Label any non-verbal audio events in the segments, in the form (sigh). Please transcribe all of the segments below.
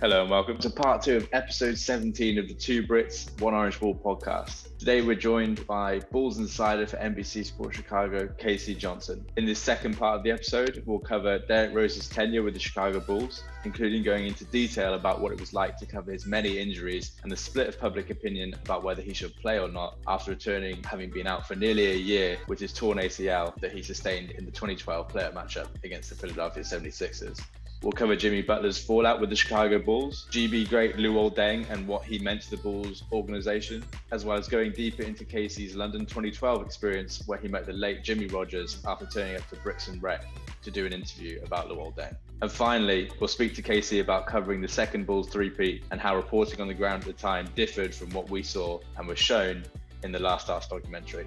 Hello and welcome to part two of episode 17 of the Two Brits, One Orange Ball podcast. Today we're joined by Bulls Insider for NBC Sports Chicago, Casey Johnson. In this second part of the episode, we'll cover Derrick Rose's tenure with the Chicago Bulls, including going into detail about what it was like to cover his many injuries and the split of public opinion about whether he should play or not after returning, having been out for nearly a year with his torn ACL that he sustained in the 2012 playoff matchup against the Philadelphia 76ers. We'll cover Jimmy Butler's fallout with the Chicago Bulls, GB great Luol Deng and what he meant to the Bulls organization, as well as going deeper into Casey's London 2012 experience where he met the late Jimmy Rogers after turning up to Brixton Rec to do an interview about Luol Deng. And finally, we'll speak to Casey about covering the second Bulls three-peat and how reporting on the ground at the time differed from what we saw and was shown in the Last Dance documentary.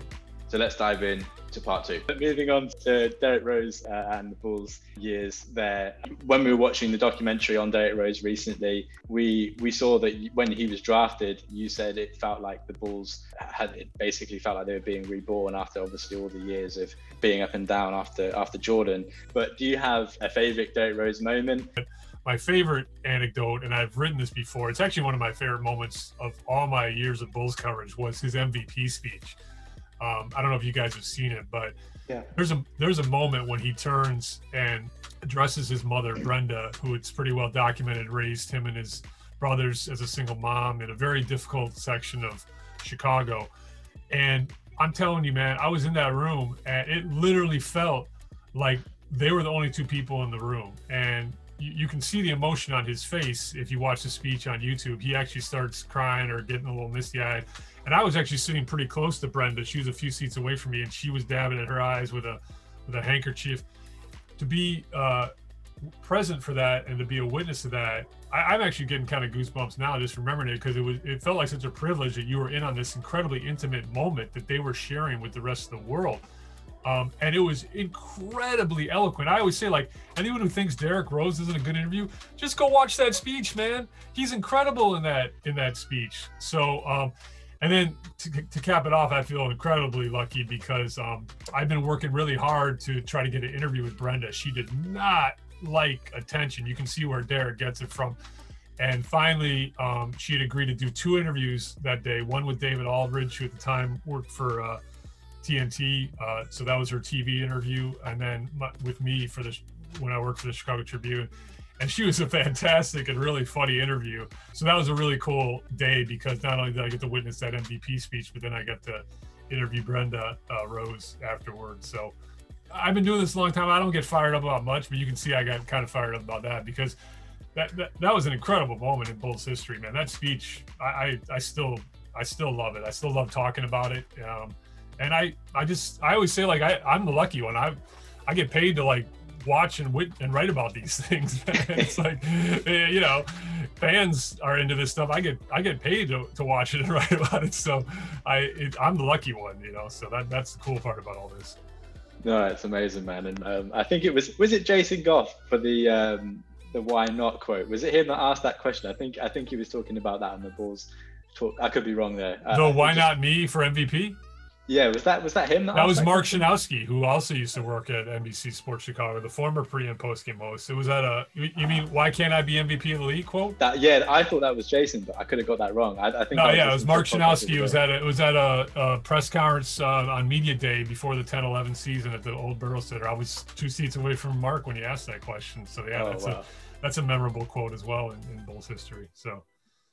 So let's dive in to part two. But moving on to Derrick Rose uh, and the Bulls years there. When we were watching the documentary on Derrick Rose recently, we we saw that when he was drafted, you said it felt like the Bulls had it basically felt like they were being reborn after obviously all the years of being up and down after after Jordan. But do you have a favorite Derrick Rose moment? my favorite anecdote, and I've written this before. It's actually one of my favorite moments of all my years of Bulls coverage was his MVP speech. Um, I don't know if you guys have seen it, but yeah. there's a there's a moment when he turns and addresses his mother, Brenda, who it's pretty well documented raised him and his brothers as a single mom in a very difficult section of Chicago. And I'm telling you, man, I was in that room and it literally felt like they were the only two people in the room. And you, you can see the emotion on his face if you watch the speech on YouTube. He actually starts crying or getting a little misty eyed and I was actually sitting pretty close to Brenda. She was a few seats away from me, and she was dabbing at her eyes with a with a handkerchief. To be uh, present for that and to be a witness to that, I, am actually getting kind of goosebumps now just remembering it because it was it felt like such a privilege that you were in on this incredibly intimate moment that they were sharing with the rest of the world. Um, and it was incredibly eloquent. I always say, like, anyone who thinks Derrick Rose isn't a good interview, just go watch that speech, man. He's incredible in that in that speech. So um, and then to, to, cap it off, I feel incredibly lucky because um, I've been working really hard to try to get an interview with Brenda. She did not like attention. You can see where Derrick gets it from. And finally, um, she had agreed to do two interviews that day one with David Aldridge, who at the time worked for uh, TNT. Uh, so that was her TV interview. And then with me for the when I worked for the Chicago Tribune and she was a fantastic and really funny interview. So that was a really cool day because not only did I get to witness that MVP speech, but then I got to interview Brenda uh, Rose afterwards. So I've been doing this a long time. I don't get fired up about much, but you can see I got kind of fired up about that because that that, that was an incredible moment in Bulls history, man. That speech, I, I, I still I still love it. I still love talking about it. Um, and I I just I always say like I I'm the lucky one. I I get paid to like watch and wit and write about these (laughs) things. it's like, eh, you know, fans are into this stuff. I get I get paid to, to watch it and (laughs) write about it. So I it, I'm the lucky one, you know. So that that's the cool part about all this. No, it's amazing, man. And um, I think it was was it Jason Goff for the um, the why not quote. Was it him that asked that question? I think I think he was talking about that on the Bulls. Talk. I could be wrong there. The uh, why just, not me for MVP? Yeah, was that was that him? That, that was Mark Schanowski, who also used to work at NBC Sports Chicago, the former pre and post game host. It was at a you mean why can't I be MVP of the league quote? That yeah, I thought that was Jason, but I could have got that wrong. I, I think no, yeah, it was Mark Schanowski. It was at a, it was at a, a press conference uh, on media day before the 10-11 season at the old Berto Center. I was two seats away from Mark when he asked that question. So yeah, oh, that's wow. a that's a memorable quote as well in, in Bulls history. So.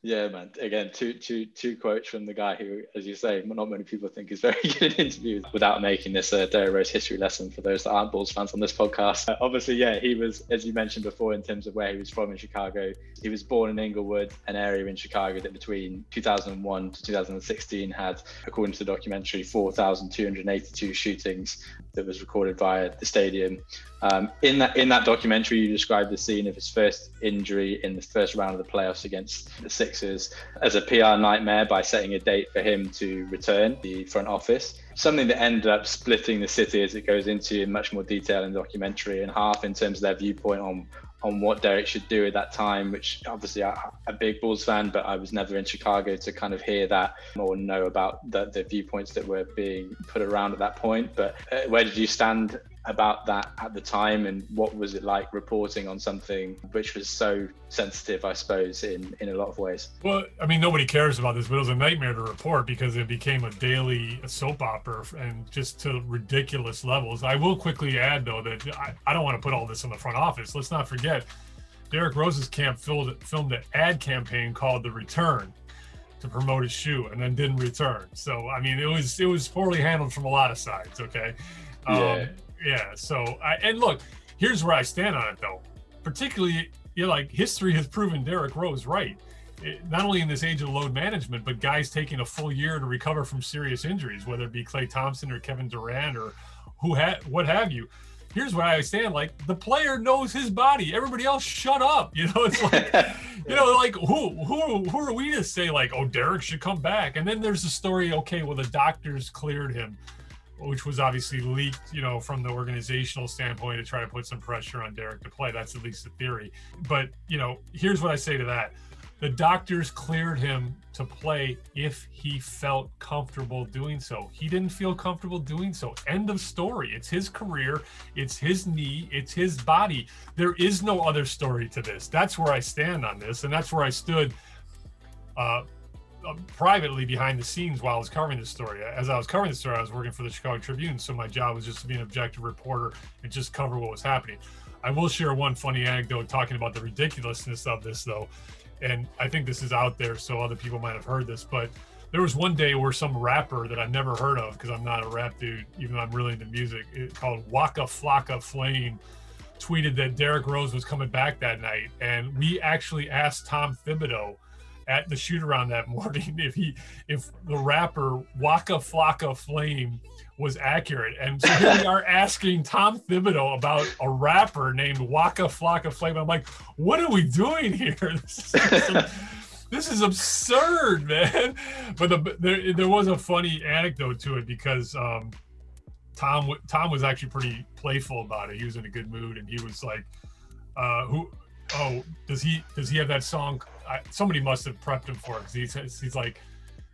Yeah, man. Again, two, two, two quotes from the guy who, as you say, not many people think is very (laughs) good at interviews. Without making this a Derrick Rose history lesson for those that aren't Bulls fans on this podcast, uh, obviously, yeah, he was, as you mentioned before, in terms of where he was from in Chicago. He was born in Englewood, an area in Chicago that between 2001 to 2016 had, according to the documentary, 4,282 shootings that was recorded via the stadium. Um, in that in that documentary, you described the scene of his first injury in the first round of the playoffs against the Sixers as a PR nightmare by setting a date for him to return the front office. Something that ended up splitting the city, as it goes into in much more detail in the documentary, in half in terms of their viewpoint on on what Derrick should do at that time, which obviously I'm a big Bulls fan, but I was never in Chicago to kind of hear that or know about the, the viewpoints that were being put around at that point. But uh, where did you stand about that at the time and what was it like reporting on something which was so sensitive i suppose in in a lot of ways. Well i mean nobody cares about this but it was a nightmare to report because it became a daily soap opera and just to ridiculous levels. I will quickly add though that i, I don't want to put all this in the front office. Let's not forget derrick rose's camp filmed, filmed an ad campaign called the return to promote his shoe and then didn't return. So i mean it was it was poorly handled from a lot of sides okay? Yeah. Um, yeah. So, I, and look, here's where I stand on it, though. Particularly, you know, like history has proven Derrick Rose right. It, not only in this age of load management, but guys taking a full year to recover from serious injuries, whether it be Klay Thompson or Kevin Durant or who had what have you. Here's where I stand: like the player knows his body. Everybody else, shut up. (laughs) You know, it's like, you know, like who who who are we to say like, oh, Derrick should come back? And then there's the story. Okay, well, the doctors cleared him which was obviously leaked, you know, from the organizational standpoint to try to put some pressure on Derrick to play. That's at least the theory. But, you know, here's what I say to that. The doctors cleared him to play if he felt comfortable doing so. He didn't feel comfortable doing so. End of story. It's his career, it's his knee, it's his body. There is no other story to this. That's where I stand on this. And that's where I stood uh, Uh, privately behind the scenes while I was covering this story. As I was covering the story, I was working for the Chicago Tribune, so my job was just to be an objective reporter and just cover what was happening. I will share one funny anecdote talking about the ridiculousness of this, though, and I think this is out there, so other people might have heard this. But there was one day where some rapper that I've never heard of, because I'm not a rap dude, even though I'm really into music, it, called Waka Flocka Flame, tweeted that Derrick Rose was coming back that night, and we actually asked Tom Thibodeau at the shoot around that (laughs) morning if he if the rapper Waka Flocka Flame was accurate. And so here we are (laughs) asking Tom Thibodeau about a rapper named Waka Flocka Flame. I'm like, what are we doing here? (laughs) This is, this is absurd, man. But the, there, there was a funny anecdote to it because um, Tom Tom was actually pretty playful about it. He was in a good mood, and he was like, uh, "Who oh, does he does he have that song? I, somebody must have prepped him for it because he's he's like,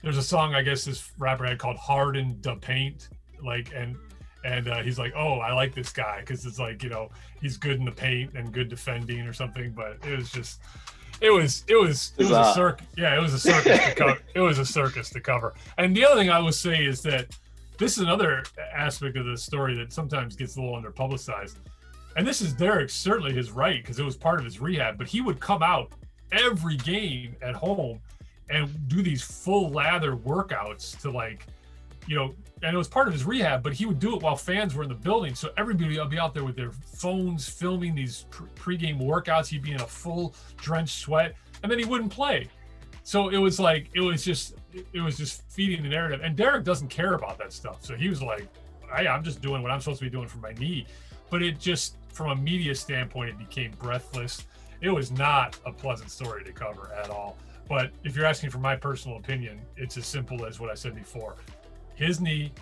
there's a song I guess this rapper had called "Hard in the Paint," like and and uh, he's like, oh, I like this guy because it's like you know he's good in the paint and good defending or something. But it was just, it was it was it was a circus. Yeah, it was a circus to cover. (laughs) It was a circus to cover. And the other thing I would say is that this is another aspect of the story that sometimes gets a little under publicized and this is Derrick certainly his right because it was part of his rehab, but he would come out every game at home and do these full lather workouts to like, you know, and it was part of his rehab, but he would do it while fans were in the building. So everybody would be out there with their phones filming these pregame workouts. He'd be in a full drenched sweat and then he wouldn't play. So it was like, it was just, it was just feeding the narrative. And Derrick doesn't care about that stuff. So he was like, hey, I'm just doing what I'm supposed to be doing for my knee. But it just, from a media standpoint, it became breathless. It was not a pleasant story to cover at all. But if you're asking for my personal opinion, it's as simple as what I said before his knee,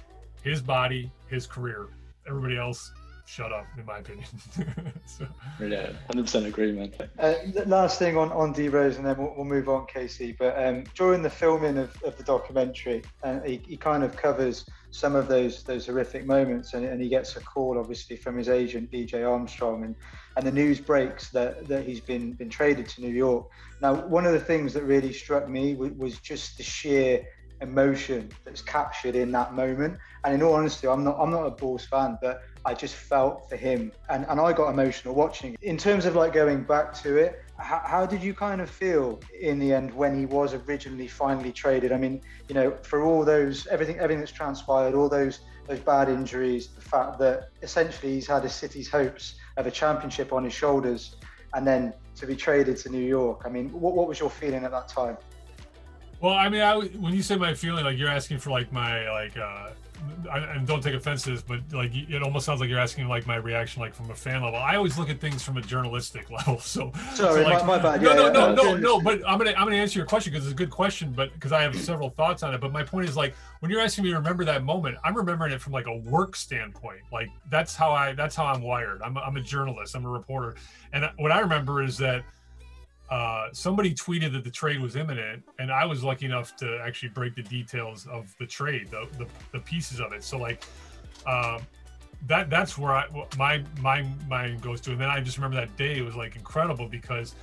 his body, his career. Everybody else, shut up, in my opinion. (laughs) so. Yeah, 100% agreement. Uh, last thing on, on D Rose, and then we'll, we'll move on, Casey. But um, during the filming of, of the documentary, uh, he, he kind of covers some of those those horrific moments and, and, he gets a call obviously from his agent BJ Armstrong and and the news breaks that that he's been been traded to New York now one of the things that really struck me was, was just the sheer emotion that's captured in that moment and in all honesty I'm not I'm not a Bulls fan but I just felt for him and and I got emotional watching in terms of like going back to it how, how, did you kind of feel in the end when he was originally finally traded? I mean, you know, for all those everything everything that's transpired, all those those bad injuries, the fact that essentially he's had a city's hopes of a championship on his shoulders, and then to be traded to New York. I mean, what, what was your feeling at that time? Well, I mean, I, when you say my feeling, like you're asking for like my like uh, and don't take offense to this, but like it almost sounds like you're asking like my reaction, like from a fan level. I always look at things from a journalistic (laughs) level. So sorry, so like, my, my, bad. No, yeah, no, yeah, no, no, no. But I'm gonna I'm gonna answer your question because it's a good question, but because I have several thoughts on it. But my point is like when you're asking me to remember that moment, I'm remembering it from like a work standpoint. Like that's how I that's how I'm wired. I'm a, I'm a journalist. I'm a reporter, and what I remember is that uh, somebody tweeted that the trade was imminent, and I was lucky enough to actually break the details of the trade, the the, the pieces of it. So like, uh, that that's where I my my mind goes to, and then I just remember that day it was like incredible because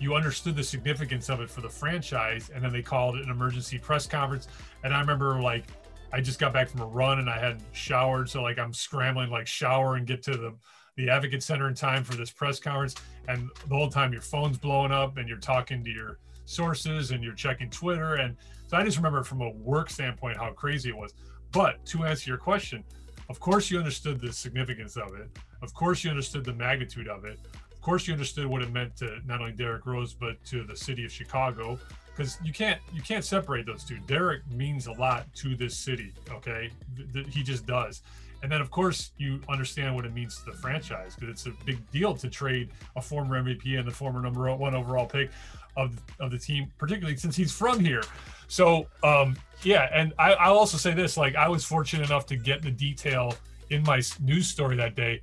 you understood the significance of it for the franchise, and then they called an emergency press conference, and I remember like I just got back from a run and I hadn't showered, so like I'm scrambling like shower and get to the the advocate center in time for this press conference, and the whole time your phone's blowing up and you're talking to your sources and you're checking Twitter, and so I just remember from a work standpoint how crazy it was. But to answer your question, of course you understood the significance of it. Of course you understood the magnitude of it. Of course you understood what it meant to not only Derrick Rose but to the city of Chicago because you can't you can't separate those two. Derrick means a lot to this city. Okay, th- th- he just does. And then, of course, you understand what it means to the franchise because it's a big deal to trade a former MVP and the former number one overall pick of of the team, particularly since he's from here. So, um, yeah, and I, I'll also say this: like, I was fortunate enough to get the detail in my news story that day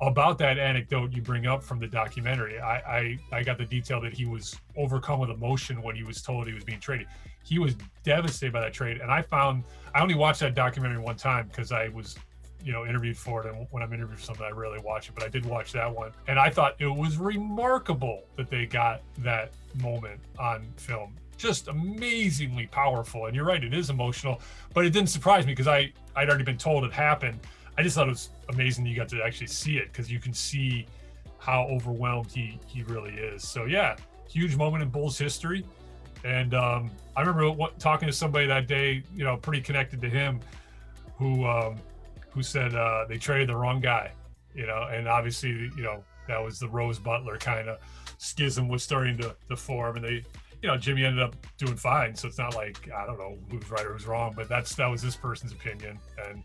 about that anecdote you bring up from the documentary. I, I, I got the detail that he was overcome with emotion when he was told he was being traded. He was devastated by that trade, and I found I only watched that documentary one time because I was you know interviewed for it and when i'm interviewed for something i rarely watch it but i did watch that one and i thought it was remarkable that they got that moment on film. Just amazingly powerful and you're right it is emotional but it didn't surprise me because i i'd already been told it happened. I just thought it was amazing you got to actually see it because you can see how overwhelmed he he really is. So yeah huge moment in bulls history and um, i remember what, talking to somebody that day you know pretty connected to him who um, who said uh, they traded the wrong guy, you know, and obviously, you know, that was the Rose Butler kind of schism was starting to, to form, and they, you know, Jimmy ended up doing fine. So it's not like I don't know who's right or who's wrong, but that's that was this person's opinion, and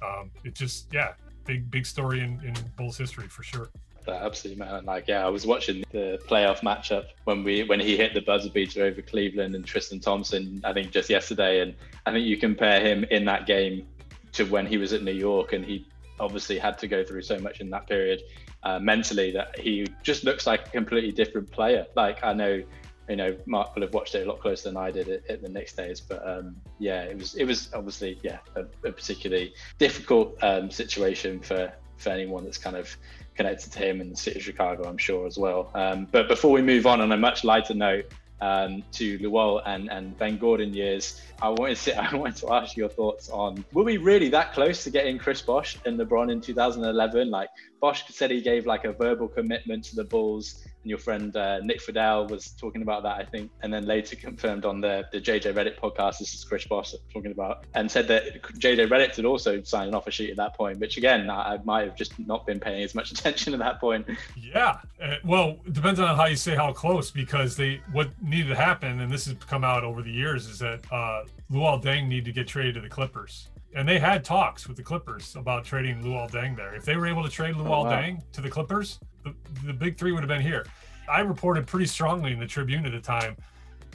um, it just yeah, big big story in, in Bulls history for sure. absolutely, man. Like, yeah, I was watching the playoff matchup when we when he hit the buzzer beater over Cleveland and Tristan Thompson. I think just yesterday, and I think you compare him in that game to when he was at New York, and he obviously had to go through so much in that period uh, mentally that he just looks like a completely different player. Like I know, you know, Mark will have watched it a lot closer than I did at, at the next days, but um, yeah, it was it was obviously yeah a, a particularly difficult um, situation for for anyone that's kind of connected to him in the city of Chicago, I'm sure as well. Um, but before we move on, on a much lighter note, um, to Luol and, and Ben Gordon years, I wanted to (laughs) I wanted to ask your thoughts on were we really that close to getting Chris Bosh and LeBron in 2011? Like Bosh said he gave like a verbal commitment to the Bulls and your friend uh, Nick Friedell was talking about that, I think, and then later confirmed on the the JJ Redick podcast. This is Chris Bosh talking about, and said that JJ Redick had also signed an offer sheet at that point, which again I, I might have just not been paying as much (laughs) attention at that point. Yeah, uh, well, depends on how you say how close, because they what needed to happen, and this has come out over the years, is that uh, Luol Deng needed to get traded to the Clippers and they had talks with the Clippers about trading Luol Deng there. If they were able to trade oh, Luol oh, wow. Deng to the Clippers, the, the big three would have been here. I reported pretty strongly in the Tribune at the time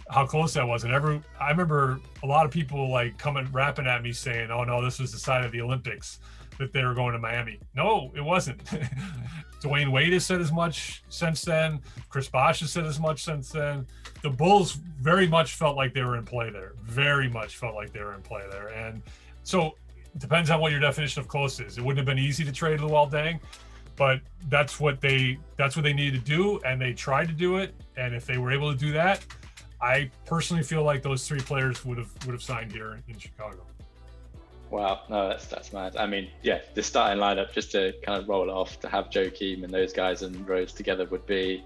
how close that was, and every I remember a lot of people like coming rapping at me saying, "Oh no, this was the side of the Olympics that they were going to Miami." No, it wasn't. (laughs) Dwyane Wade has said as much since then. Chris Bosh has said as much since then. The Bulls very much felt like they were in play there. Very much felt like they were in play there, and so depends on what your definition of close is. It wouldn't have been easy to trade Luol Deng, but that's what they that's what they needed to do, and they tried to do it. And if they were able to do that, I personally feel like those three players would have would have signed here in Chicago. Wow, no, that's that's mad. I mean, yeah, the starting lineup just to kind of roll off to have Joakim and those guys and Rose together would be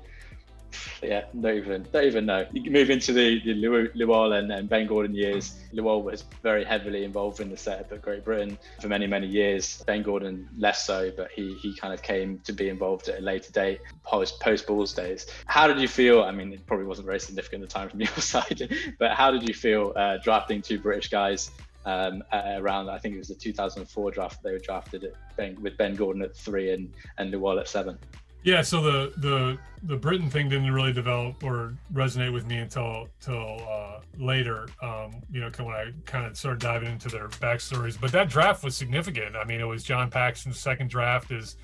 yeah, don't even don't even know. You move into the, the Luol and, and Ben Gordon years. Luol was very heavily involved in the setup of Great Britain for many many years. Ben Gordon less so, but he he kind of came to be involved at a later date, post post Bulls days. How did you feel? I mean, it probably wasn't very significant at the time from (laughs) your side, but how did you feel uh, drafting two British guys? Um, around I think it was the 2004 draft they were drafted ben, with Ben Gordon at three and and Luol at seven. Yeah, so the the the Britain thing didn't really develop or resonate with me until till uh, later. Um, you know, when I kind of started diving into their backstories. But that draft was significant. I mean, it was John Paxson's second draft as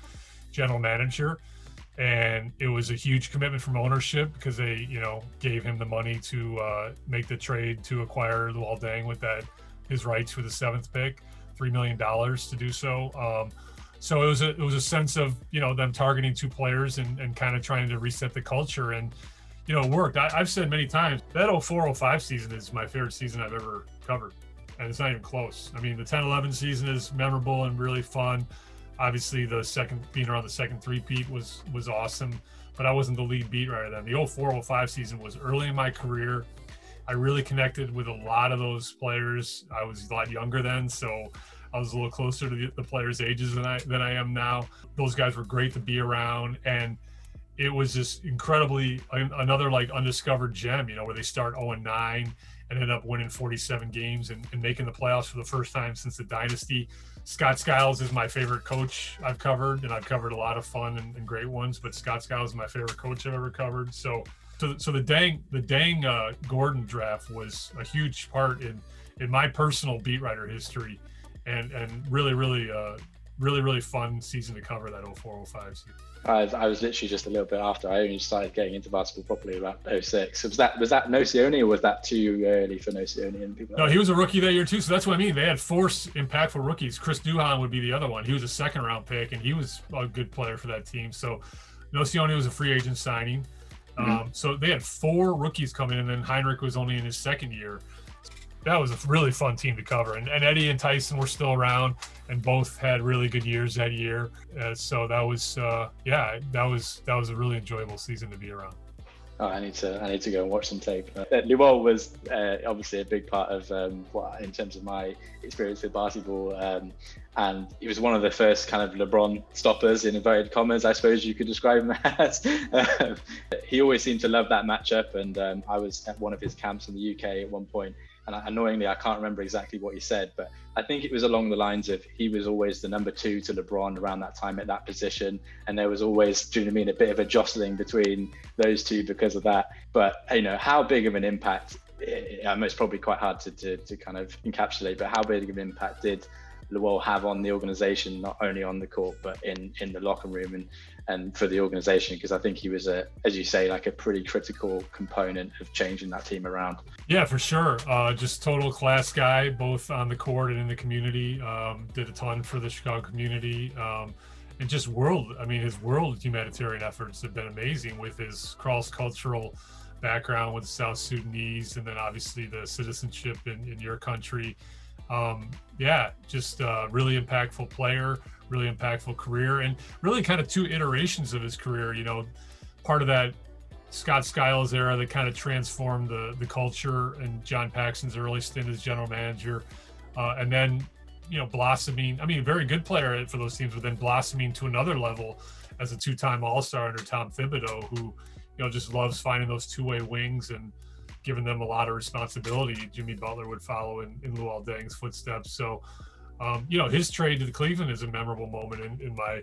general manager, and it was a huge commitment from ownership because they, you know, gave him the money to uh, make the trade to acquire Luol Deng with that his rights for the seventh pick, three million dollars to do so. Um, So it was a it was a sense of you know them targeting two players and, and kind of trying to reset the culture and you know it worked. I, have said many times that 0405 season is my favorite season I've ever covered, and it's not even close. I mean the 1011 season is memorable and really fun. Obviously the second being around the second three peat was was awesome, but I wasn't the lead beat writer then. The 0405 season was early in my career. I really connected with a lot of those players. I was a lot younger then, so I was a little closer to the, the players' ages than I than I am now. Those guys were great to be around, and it was just incredibly another like undiscovered gem. You know, where they start 0 and 9 and end up winning 47 games and, and making the playoffs for the first time since the dynasty. Scott Skiles is my favorite coach I've covered, and I've covered a lot of fun and, and great ones. But Scott Skiles is my favorite coach I've ever covered. So, so, so the Deng the Deng uh, Gordon draft was a huge part in in my personal beat writer history and and really really uh really really fun season to cover that 0405 season. I was, I was literally just a little bit after. I only started getting into basketball properly about 06. Was that was that Nocioni or was that too early for Nocioni and people? No, he was a rookie that year too. So that's what I mean. They had four impactful rookies. Chris Duhon would be the other one. He was a second round pick and he was a good player for that team. So Nocioni was a free agent signing. Mm-hmm. Um, so they had four rookies coming, and then Hinrich was only in his second year that was a really fun team to cover. And, and, Eddy and Tyson were still around, and both had really good years that year. Uh, so that was, uh, yeah, that was that was a really enjoyable season to be around. Oh, I need to I need to go and watch some tape. Uh, Luol was uh, obviously a big part of um, what, in terms of my experience with basketball, um, and he was one of the first kind of LeBron stoppers in inverted commas, I suppose you could describe him (laughs) as. Um, he always seemed to love that matchup, and um, I was at one of his camps in the UK at one point, and annoyingly, I can't remember exactly what he said, but I think it was along the lines of he was always the number two to LeBron around that time at that position, and there was always, do you know what I mean, a bit of a jostling between those two because of that. But you know, how big of an impact? Eh, eh, it's probably quite hard to, to, to kind of encapsulate, but how big of an impact did Luol have on the organization, not only on the court but in in the locker room and and for the organization? Because I think he was a, as you say, like a pretty critical component of changing that team around. Yeah, for sure. Uh, just total class guy, both on the court and in the community. Um, did a ton for the Chicago community. Um, and just world, I mean, his world humanitarian efforts have been amazing with his cross cultural background with South Sudanese, and then obviously the citizenship in, in your country um, yeah, just a really impactful player, really impactful career, and really kind of two iterations of his career. You know, part of that Scott Skiles era that kind of transformed the the culture, and John Paxson's early stint as general manager, uh, and then you know blossoming. I mean, a very good player for those teams, but then blossoming to another level as a two-time All-Star under Tom Thibodeau, who you know just loves finding those two-way wings and given them a lot of responsibility. Jimmy Butler would follow in, in Luol Deng's footsteps. So, um, you know, his trade to the Cleveland is a memorable moment in, in my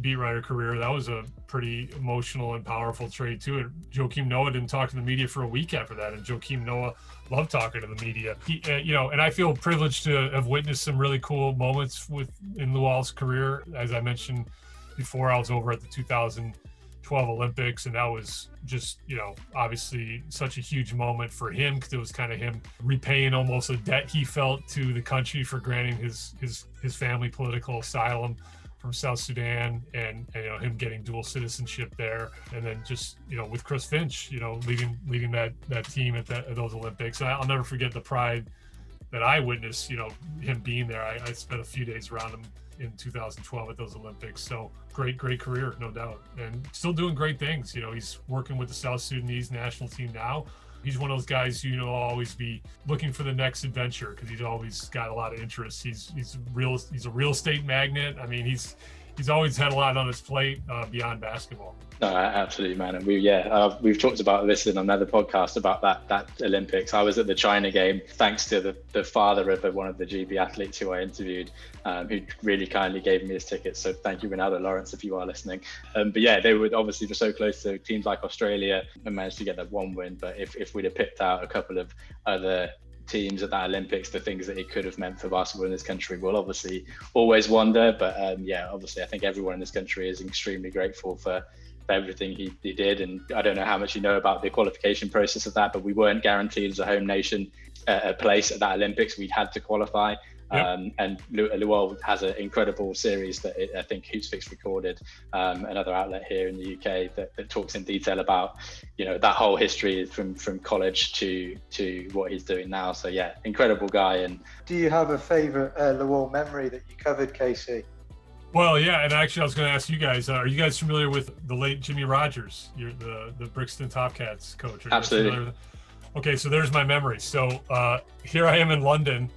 beat writer career. That was a pretty emotional and powerful trade too. And Joakim Noah didn't talk to the media for a week after that, and Joakim Noah loved talking to the media. He, uh, you know, and I feel privileged to have witnessed some really cool moments with in Luol's career. As I mentioned before, I was over at the 2000- 12 Olympics, and that was just you know obviously such a huge moment for him because it was kind of him repaying almost a debt he felt to the country for granting his his his family political asylum from South Sudan and, and, you know him getting dual citizenship there. And then just you know with Chris Finch you know leading leading that that team at, that, at those Olympics. And I'll never forget the pride that I witnessed you know him being there. I, I spent a few days around him in 2012 at those Olympics. So great, great career, no doubt, and still doing great things. You know, he's working with the South Sudanese national team now. He's one of those guys you know always be looking for the next adventure because he's always got a lot of interest. He's he's real he's a real estate magnet. I mean, he's he's always had a lot on his plate uh, beyond basketball. No, absolutely, man. And we, yeah, uh, we've talked about this in another podcast about that that Olympics. I was at the China game thanks to the, the father of one of the GB athletes who I interviewed, um, who really kindly gave me his tickets. So thank you, Ronaldo Lawrence, if you are listening. Um, but yeah, they would obviously were so close to teams like Australia and managed to get that one win. But if, if we'd have picked out a couple of other teams at that Olympics, the things that it could have meant for basketball in this country, we'll obviously always wonder. But um, yeah, obviously, I think everyone in this country is extremely grateful for for everything he, he did. And I don't know how much you know about the qualification process of that, but we weren't guaranteed as a home nation uh, a place at that Olympics. We'd had to qualify. Yep. Um, and Luol has an incredible series that it, I think Hoopsfix recorded, um, another outlet here in the UK that, that, talks in detail about, you know, that whole history from from college to to what he's doing now. So yeah, incredible guy. And do you have a favourite uh, Luol memory that you covered, Casey? Well, yeah, and actually, I was going to ask you guys: uh, Are you guys familiar with the late Jimmy Rogers? You're the the Brixton Top Cats coach. Absolutely. Okay, so there's my memory. So uh, here I am in London,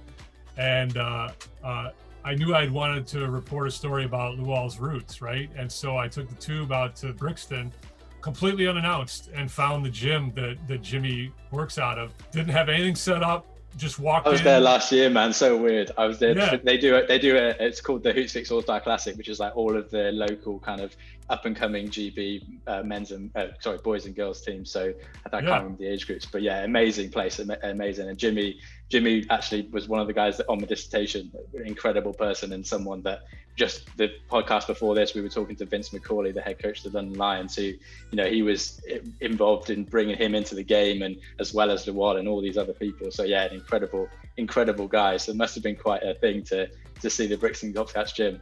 and uh, uh, I knew I'd wanted to report a story about Luol's roots, right? And so I took the tube out to Brixton, completely unannounced, and found the gym that that Jimmy works out of. Didn't have anything set up just walked. I was in. there last year, man. So weird. I was there. Yeah. They do it. They do it. It's called the Hoopsfix All Star Classic, which is like all of the local kind of up and coming GB uh, men's and uh, sorry boys and girls teams. So I can't remember the age groups, but yeah, amazing place, amazing. And Jimmy, Jimmy actually was one of the guys that on the dissertation, incredible person and someone that just the podcast before this, we were talking to Vince Macaulay, the head coach of the London Lions, who, you know, he was involved in bringing him into the game and as well as Luol and all these other people. So yeah, an incredible, incredible guy. So it must have been quite a thing to to see the Brixton Top Cats gym.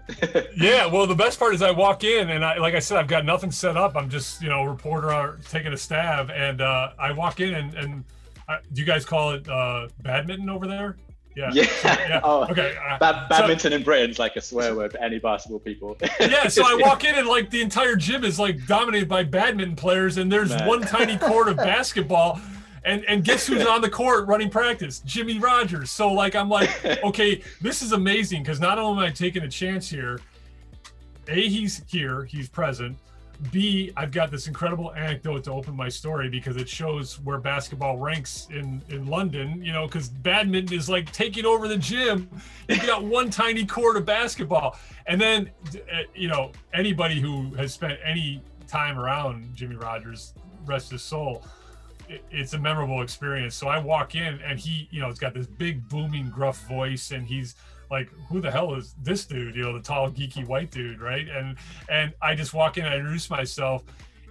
yeah, well, the best part is I walk in and I, like I said, I've got nothing set up. I'm just, you know, reporter taking a stab, and uh, I walk in and and uh, do you guys call it uh, badminton over there? Yeah. Yeah. So, yeah. (laughs) Oh, okay. Uh, Bad, badminton so, in Britain's like a swear word for any basketball people. yeah. (laughs) So I walk in and like the entire gym is like dominated by badminton players, and there's Man. one tiny court of (laughs) basketball. And and guess who's on the court running practice? Jimmy Rogers. So like I'm like, okay, this is amazing because not only am I taking a chance here, a he's here, he's present. B, I've got this incredible anecdote to open my story because it shows where basketball ranks in in London. You know, because badminton is like taking over the gym. You got (laughs) one tiny court of basketball, and then uh, you know anybody who has spent any time around Jimmy Rogers, rest his soul, it's a memorable experience. So I walk in and he, you know, it's got this big booming gruff voice and he's like, who the hell is this dude? You know, the tall geeky white dude, right? And and I just walk in, I introduce myself,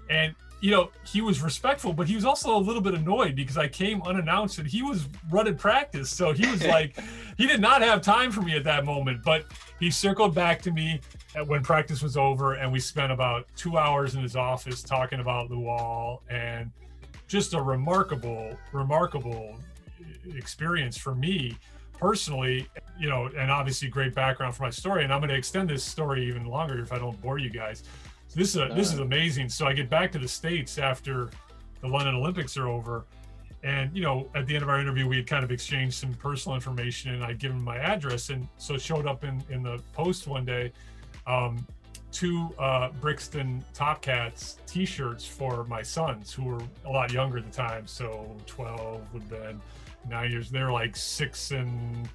and you know, he was respectful, but he was also a little bit annoyed because I came unannounced and he was running practice. So he was like, (laughs) he did not have time for me at that moment, but he circled back to me when practice was over and we spent about two hours in his office talking about the wall and just a remarkable, remarkable experience for me personally, you know, and obviously great background for my story. And I'm going to extend this story even longer if I don't bore you guys. So this is a, this is amazing. So I get back to the states after the London Olympics are over, and you know, at the end of our interview, we had kind of exchanged some personal information, and I'd given my address, and so it showed up in in the post one day. Um, two uh, Brixton Top Cats T-shirts for my sons, who were a lot younger at the time, so 12 would have been nine years. They're like six and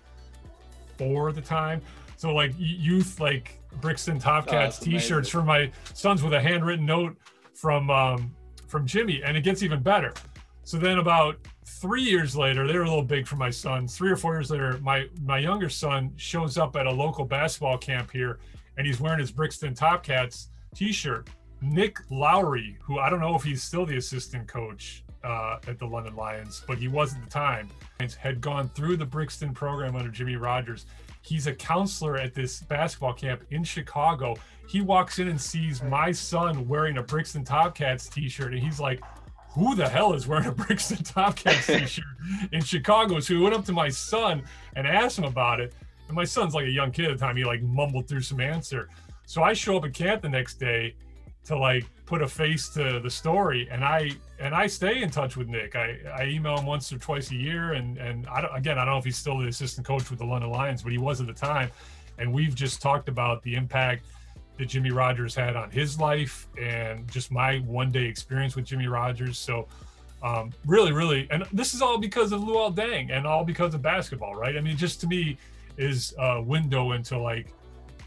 four at the time. So like youth like Brixton Top Cats oh, T-shirts for my sons with a handwritten note from um, from Jimmy, and it gets even better. So then about three years later, they were a little big for my son. Three or four years later, my my younger son shows up at a local basketball camp here, and he's wearing his Brixton Top Cats T-shirt. Nick Lowery, who I don't know if he's still the assistant coach uh, at the London Lions, but he was at the time, had gone through the Brixton program under Jimmy Rogers. He's a counselor at this basketball camp in Chicago. He walks in and sees my son wearing a Brixton Top Cats t-shirt, and he's like, who the hell is wearing a (laughs) Brixton Top Cats (laughs) t-shirt in Chicago? So he went up to my son and asked him about it. And my son's like a young kid at the time. He like mumbled through some answer. So I show up at camp the next day to like put a face to the story. And i and i stay in touch with nick. I i email him once or twice a year. And and i don't again i don't know if he's still the assistant coach with the london lions but he was at the time. And we've just talked about the impact that jimmy rogers had on his life and just my one day experience with jimmy rogers. So um, really really and this is all because of luol deng and all because of basketball right? I mean just to me is a window into like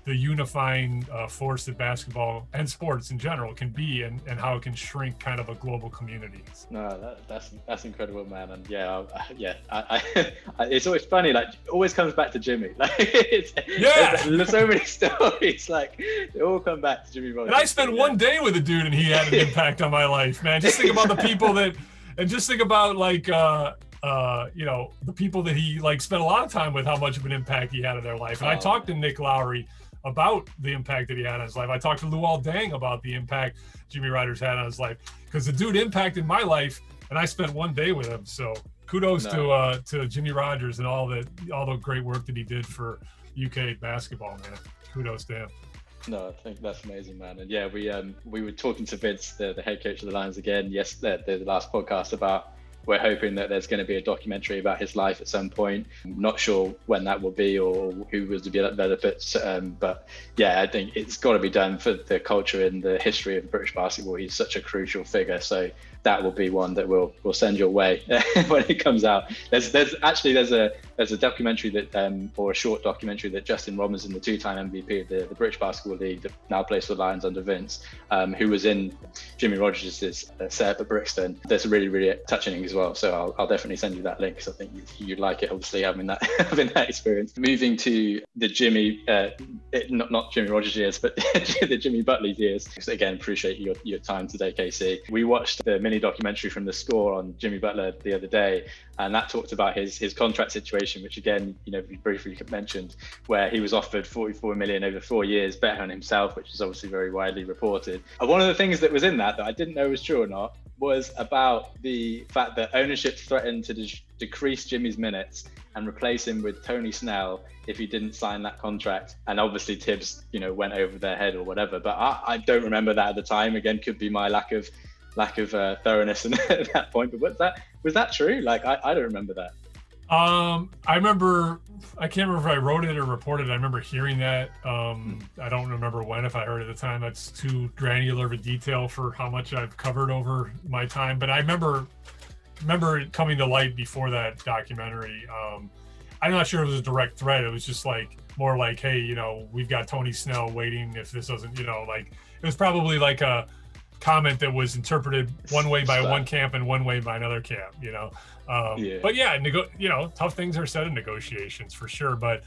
the unifying uh, force that basketball and sports in general can be and, and how it can shrink kind of a global community. No, that, that's that's incredible, man. And yeah, I, yeah, I, (laughs) I, it's always funny. Like, always comes back to Jimmy. (laughs) Like, it's, yeah, there's so many (laughs) stories. Like, they all come back to Jimmy. And I spent yeah. one day with a dude, and he had an impact on my life, man. Just think about the people that, and just think about like. uh uh, you know, the people that he like spent a lot of time with, how much of an impact he had in their life. And oh. I talked to Nick Lowery about the impact that he had on his life. I talked to Luol Deng about the impact Jimmy Rogers had on his life because the dude impacted my life, and I spent one day with him. So kudos no. to uh, to Jimmy Rogers and all the all the great work that he did for UK basketball, man. Kudos to him. No, I think that's amazing, man. And yeah, we um we were talking to Vince, the, the head coach of the Lions, again. Yes, the, the last podcast about we're hoping that there's going to be a documentary about his life at some point. I'm not sure when that will be or who will develop it. Um, but yeah, I think it's got to be done for the culture and the history of British basketball. He's such a crucial figure. So that will be one that we'll we'll send your way (laughs) when it comes out. There's there's actually there's a there's a documentary that um, or a short documentary that Justin Robinson, the two-time MVP of the, the British Basketball League, that now plays for the Lions under Vince, um, who was in Jimmy Rogers' uh, setup at Brixton. That's really really touching as well. So I'll, I'll definitely send you that link because I think you, would like it. Obviously having that (laughs) having that experience. Moving to the Jimmy, uh, it, not not Jimmy Rogers years, but (laughs) the Jimmy Butler years. So again, appreciate your your time today, Casey. We watched the mini documentary from the score on Jimmy Butler the other day, and that talked about his his contract situation, which again, you know, briefly mentioned, where he was offered 44 million over four years, betting on himself, which is obviously very widely reported. And one of the things that was in that that I didn't know was true or not was about the fact that ownership threatened to de- decrease Jimmy's minutes and replace him with Tony Snell if he didn't sign that contract. And obviously Thibs, you know, went over their head or whatever. But I, I don't remember that at the time. Again, could be my lack of lack of uh, thoroughness at (laughs) that point. But was that was that true? Like I, I don't remember that. Um, I remember. I can't remember if I wrote it or reported. It. I remember hearing that. Um, hmm. I don't remember when. If I heard it at the time, that's too granular of a detail for how much I've covered over my time. But I remember remember it coming to light before that documentary. Um, I'm not sure it was a direct threat. It was just like more like, hey, you know, we've got Tony Snell waiting. If this doesn't, you know, like it was probably like a comment that was interpreted one way by one camp and one way by another camp, you know. Um, yeah. But yeah, nego- you know, tough things are said in negotiations for sure. But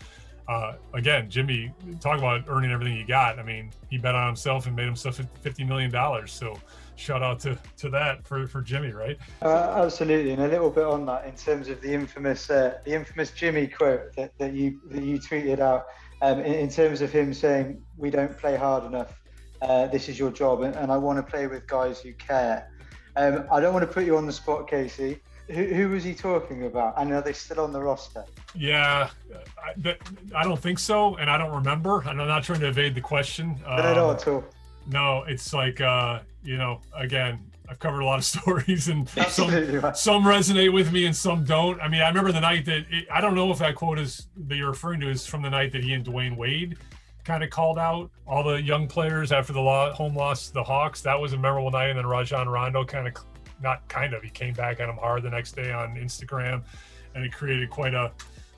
uh, again, Jimmy, talk about earning everything he got. I mean, he bet on himself and made himself fifty million dollars. So shout out to to that for for Jimmy, right? Uh, absolutely, and a little bit on that in terms of the infamous uh, the infamous Jimmy quote that, that you that you tweeted out. Um, in, in terms of him saying we don't play hard enough uh, this is your job, and, and I want to play with guys who care. Um, I don't want to put you on the spot, Casey. Who, who, was he talking about? And are they still on the roster? Yeah, I, I don't think so, and I don't remember. And I'm not trying to evade the question. Um, not at all. No, it's like uh, you know, again, I've covered a lot of (laughs) stories, and some some resonate with me and some don't. I mean, I remember the night that it, I don't know if that quote is that you're referring to is from the night that he and Dwyane Wade kind of called out all the young players after the home loss to the Hawks. That was a memorable night. And then Rajon Rondo kind of, not kind of, he came back at him hard the next day on Instagram, and it created quite a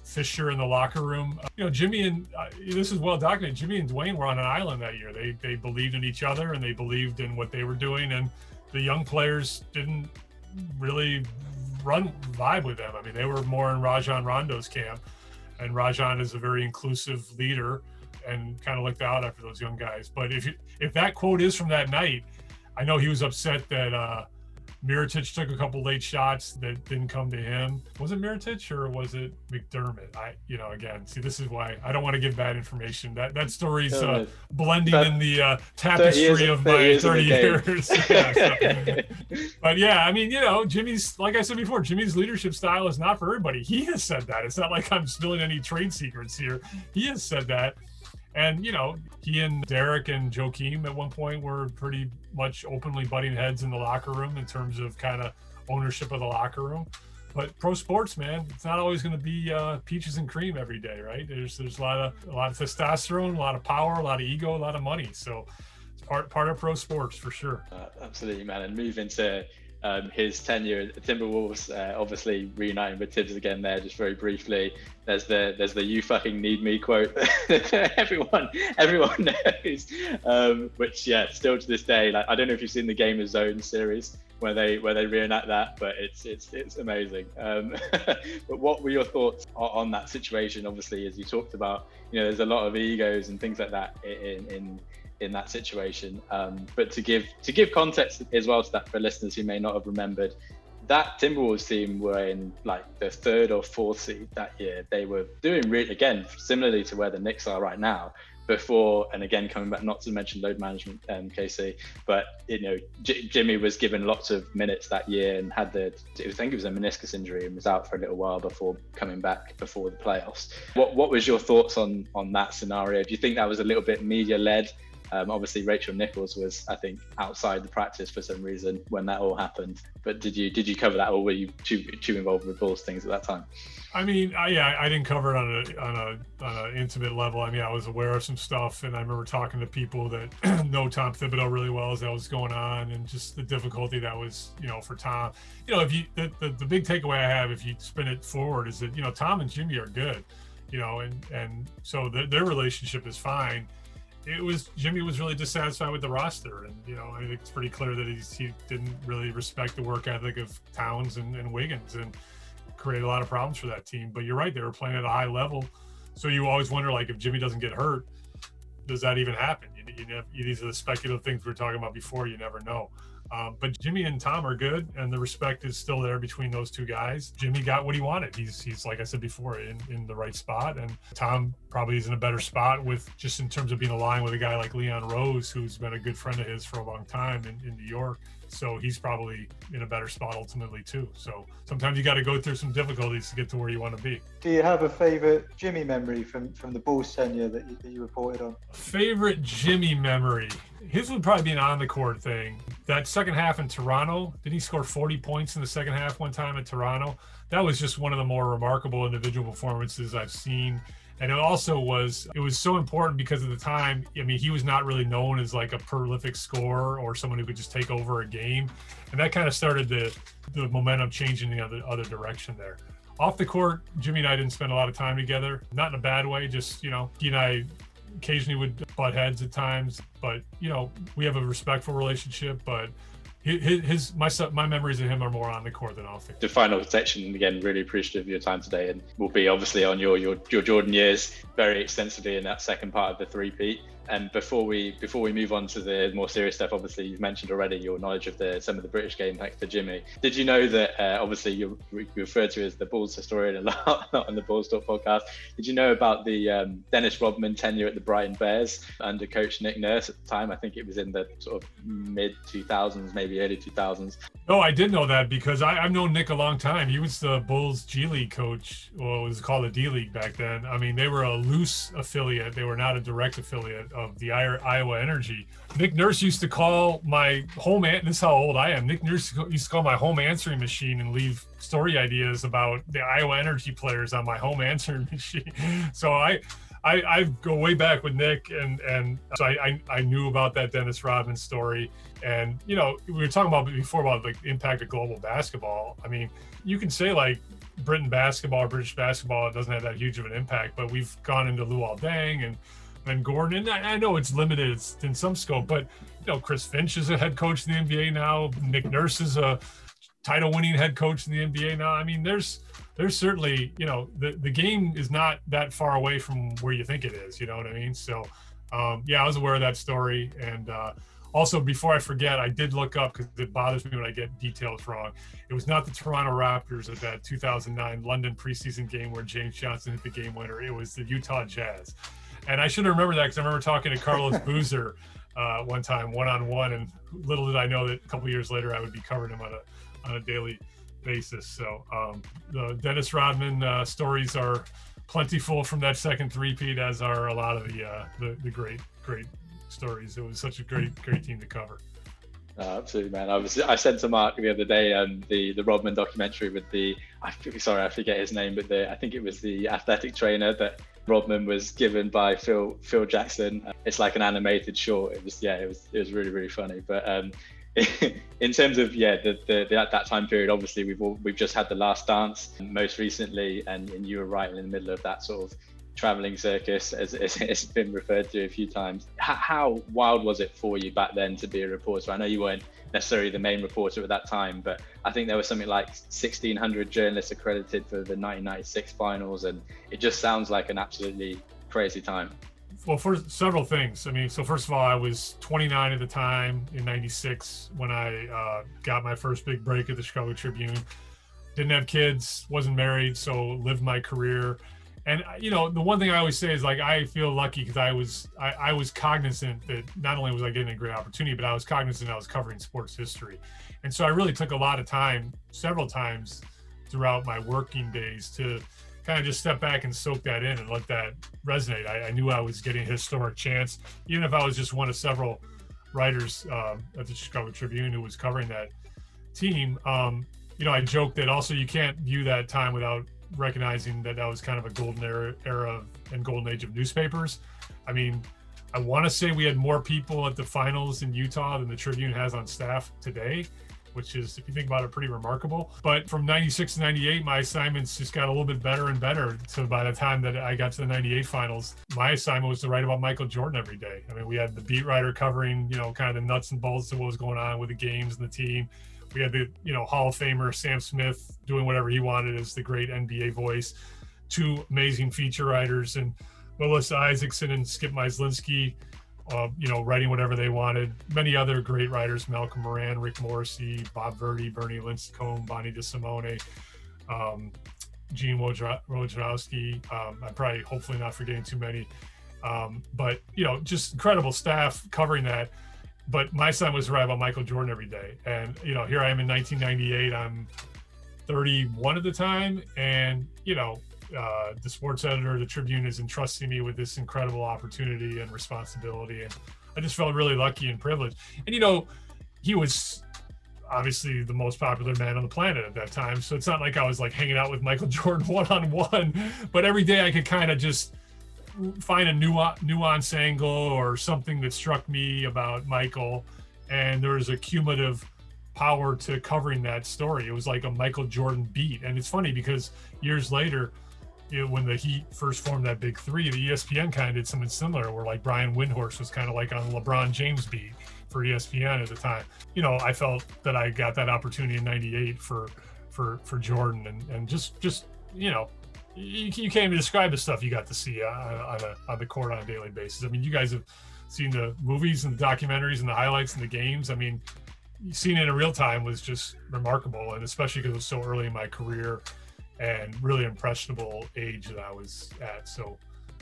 fissure in the locker room. Uh, you know, Jimmy and uh, this is well documented. Jimmy and Dwyane were on an island that year. They they believed in each other and they believed in what they were doing, and the young players didn't really run vibe with them. I mean, they were more in Rajon Rondo's camp, and Rajon is a very inclusive leader and kind of looked out after those young guys. But if you, if that quote is from that night, I know he was upset that uh, Mirotic took a couple late shots that didn't come to him. Was it Mirotic or was it McDermott? I, you know, again, see, this is why I don't want to give bad information. That that story's uh, blending that, in the uh, tapestry of my 30 years. (laughs) yeah, so. (laughs) but yeah, I mean, you know, Jimmy's, like I said before, Jimmy's leadership style is not for everybody. He has said that. It's not like I'm spilling any trade secrets here. He has said that. And, you know, he and Derrick and Joakim at one point were pretty much openly butting heads in the locker room in terms of kind of ownership of the locker room. But pro sports, man, it's not always going to be uh, peaches and cream every day, right? There's there's a lot of a lot of testosterone, a lot of power, a lot of ego, a lot of money. So it's part part of pro sports for sure. Uh, absolutely, man. And move into um, his tenure at Timberwolves, uh, obviously reuniting with Thibs again there, just very briefly. There's the there's the "you fucking need me" quote (laughs) everyone everyone (laughs) knows, um, which yeah, still to this day, like I don't know if you've seen the Game of Zones series where they where they reenact that, but it's it's it's amazing. Um, (laughs) but what were your thoughts on, on, that situation? Obviously, as you talked about, you know, there's a lot of egos and things like that in in in that situation. Um, but to give to give context as well to that for listeners who may not have remembered, that Timberwolves team were in like the third or fourth seed that year. They were doing really again similarly to where the Knicks are right now. Before and again coming back, not to mention load management, um, KC, but you know J- Jimmy was given lots of minutes that year and had the I think it was a meniscus injury and was out for a little while before coming back before the playoffs. What what was your thoughts on on that scenario? Do you think that was a little bit media led? Um, obviously, Rachel Nichols was, I think, outside the practice for some reason when that all happened. But did you did you cover that, or were you too too involved with Bulls things at that time? I mean, I, yeah, I didn't cover it on a on a on an intimate level. I mean, I was aware of some stuff, and I remember talking to people that (clears throat) know Tom Thibodeau really well as that was going on, and just the difficulty that was, you know, for Tom. You know, if you the, the, the big takeaway I have, if you spin it forward, is that you know Tom and Jimmy are good, you know, and and so the, their relationship is fine it was Jimmy was really dissatisfied with the roster, and you know it's pretty clear that he's, he didn't really respect the work ethic of Towns and, and Wiggins, and created a lot of problems for that team. But you're right; they were playing at a high level, so you always wonder like if Jimmy doesn't get hurt, does that even happen? You, you, these are the speculative things we are talking about before. You never know. Um, but Jimmy and Tom are good, and the respect is still there between those two guys. Jimmy got what he wanted. He's he's like I said before, in, in the right spot, and Tom probably is in a better spot with just in terms of being aligned with a guy like Leon Rose, who's been a good friend of his for a long time in, in New York. So he's probably in a better spot ultimately too. So sometimes you got to go through some difficulties to get to where you want to be. Do you have a favorite Jimmy memory from from the Bulls tenure that you, that you reported on? Favorite Jimmy memory? His would probably be an on the court thing. That second half in Toronto, did he score 40 points in the second half one time at Toronto? That was just one of the more remarkable individual performances I've seen and it also was it was so important because at the time i mean he was not really known as like a prolific scorer or someone who could just take over a game. And that kind of started the the momentum changing the other other direction there. Off the court jimmy and i didn't spend a lot of time together. Not in a bad way just you know he and i occasionally would butt heads at times. But you know we have a respectful relationship but his, his my my memories of him are more on the court than off the The final section again really appreciative of your time today and we'll be obviously on your your, your jordan years very extensively in that second part of the three peat and before we before we move on to the more serious stuff, obviously you've mentioned already your knowledge of the some of the British game thanks to Jimmy. Did you know that uh, obviously you're, referred to as the Bulls historian a lot, (laughs) on the Bulls Talk podcast? Did you know about the um, Dennis Rodman tenure at the Brighton Bears under coach Nick Nurse at the time? I think it was in the sort of mid 2000s, maybe early 2000s. Oh, I did know that because I, have known Nick a long time. He was the Bulls G League coach. Well, it was called the D League back then. I mean, they were a loose affiliate. They were not a direct affiliate of the Iowa Energy. Nick Nurse used to call my home. This is how old I am. Nick Nurse used to call my home answering machine and leave story ideas about the Iowa Energy players on my home (laughs) answering machine. So I, I, I go way back with Nick, and and uh, so I, I, I knew about that Dennis Rodman story, and you know we were talking about before about the impact of global basketball. I mean, you can say like Britain basketball British basketball it doesn't have that huge of an impact, but we've gone into Luol Deng and and Gordon. And I, I know it's limited it's in some scope, but you know, Chris Finch is a head coach in the NBA now. Nick Nurse is a title-winning head coach in the NBA now. I mean, there's there's certainly you know the the game is not that far away from where you think it is. You know what I mean? So um, yeah, I was aware of that story and. Uh, also, before I forget, I did look up because it bothers me when I get details wrong. It was not the Toronto Raptors at that 2009 London preseason game where James Johnson hit the game winner. It was the Utah Jazz. And I should remember that because I remember talking to Carlos (laughs) Boozer uh, one time, one on one, and little did I know that a couple years later I would be covering him on a on a daily basis. So um, the Dennis Rodman uh, stories are plentiful from that second three-peat, as are a lot of the, uh, the the great great stories. It was such a great great team to cover. Uh, absolutely, man. I was I sent to Mark the other day um, the the Rodman documentary with the I sorry I forget his name, but the I think it was the athletic trainer that Rodman was given by Phil Phil Jackson. It's like an animated short. It was yeah, it was it was really really funny. But um, (laughs) in terms of yeah, the, the, the, that time period, obviously we've all, we've just had the Last Dance most recently, and, and you were right in the middle of that sort of traveling circus, as, as it's been referred to a few times. How, how, wild was it for you back then to be a reporter? I know you weren't necessarily the main reporter at that time, but I think there was something like 1,600 journalists accredited for the 1996 finals, and it just sounds like an absolutely crazy time. well, for several things. I mean, so first of all, I was 29 at the time in '96 when I uh, got my first big break at the Chicago Tribune. Didn't have kids, wasn't married, so lived my career. And uh, you know, the one thing I always say is like I feel lucky because I was I, I was cognizant that not only was I getting a great opportunity, but I was cognizant I was covering sports history, and so I really took a lot of time, several times throughout my working days to kind of just step back and soak that in and let that resonate. I, I, knew I was getting a historic chance, even if I was just one of several writers uh, at the Chicago Tribune who was covering that team. Um, you know, I joke that also you can't view that time without recognizing that that was kind of a golden era, era and golden age of newspapers. I mean, I want to say we had more people at the finals in Utah than the Tribune has on staff today which is, if you think about it, pretty remarkable. But from 96 to 98, my assignments just got a little bit better and better. So by the time that I got to the 98 finals, my assignment was to write about Michael Jordan every day. I mean, we had the beat writer covering, you know, kind of the nuts and bolts of what was going on with the games and the team. We had the, you know, Hall of Famer Sam Smith doing whatever he wanted as the great NBA voice. Two amazing feature writers and Melissa Isaacson and Skip Myslenski uh, you know, writing whatever they wanted. Many other great writers: Malcolm Moran, Rick Morrissey, Bob Verdi, Bernie Lincicome, Bonnie DeSimone, um, Gene Wojnarowski. Um, I'm probably, hopefully, not forgetting too many. Um, but you know, just incredible staff covering that. But my son was writing about Michael Jordan every day, and you know, here I am in 1998. I'm 31 at the time, and you know, uh, the sports editor of the Tribune is entrusting me with this incredible opportunity and responsibility, and I just felt really lucky and privileged. And you know, he was obviously the most popular man on the planet at that time, so it's not like I was like hanging out with Michael (laughs) Jordan one on one, but every day I could kind of just find a nuance, angle or something that struck me about Michael, and there was a cumulative power to covering that story. It was like a Michael Jordan beat, and it's funny because years later you know, when the Heat first formed that big three, the ESPN kind of did something similar, where like Brian Windhorst was kind of like on LeBron James beat for ESPN at the time. You know, I felt that I got that opportunity in '98 for for for Jordan, and and just just you know, you, you can't even describe the stuff you got to see on, on, a, on the court on a daily basis. I mean, you guys have seen the movies and the documentaries and the highlights and the games. I mean, seeing it in real time was just remarkable, and especially because it was so early in my career and really impressionable age that I was at. So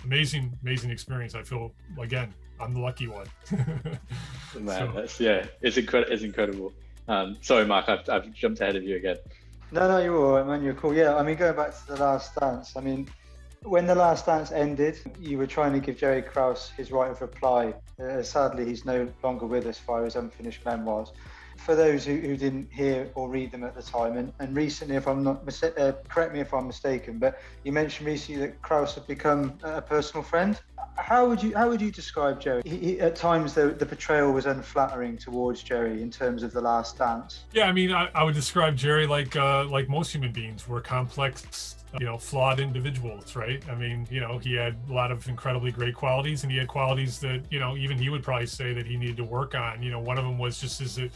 amazing, amazing experience. I feel again, I'm the lucky one. (laughs) Man, so. that's yeah, it's incredible. It's incredible. Um, sorry, Mark, I've, I've jumped ahead of you again. No, no, you're all right, man. You're cool. Yeah, I mean, going back to the last dance. I mean, when the last dance ended, you were trying to give Jerry Krause his right of reply. Uh, sadly, he's no longer with us via his unfinished memoirs for those who, who didn't hear or read them at the time, and, and recently, if I'm not uh, correct me if I'm mistaken, but you mentioned recently that Krause had become a personal friend. How would you how would you describe Jerry? He, he, at times, the, the portrayal was unflattering towards Jerry in terms of the Last Dance. Yeah, I mean, I, I would describe Jerry like uh, like most human beings. We're complex you know flawed individuals right i mean you know he had a lot of incredibly great qualities and he had qualities that you know even he would probably say that he needed to work on you know one of them was just his uh,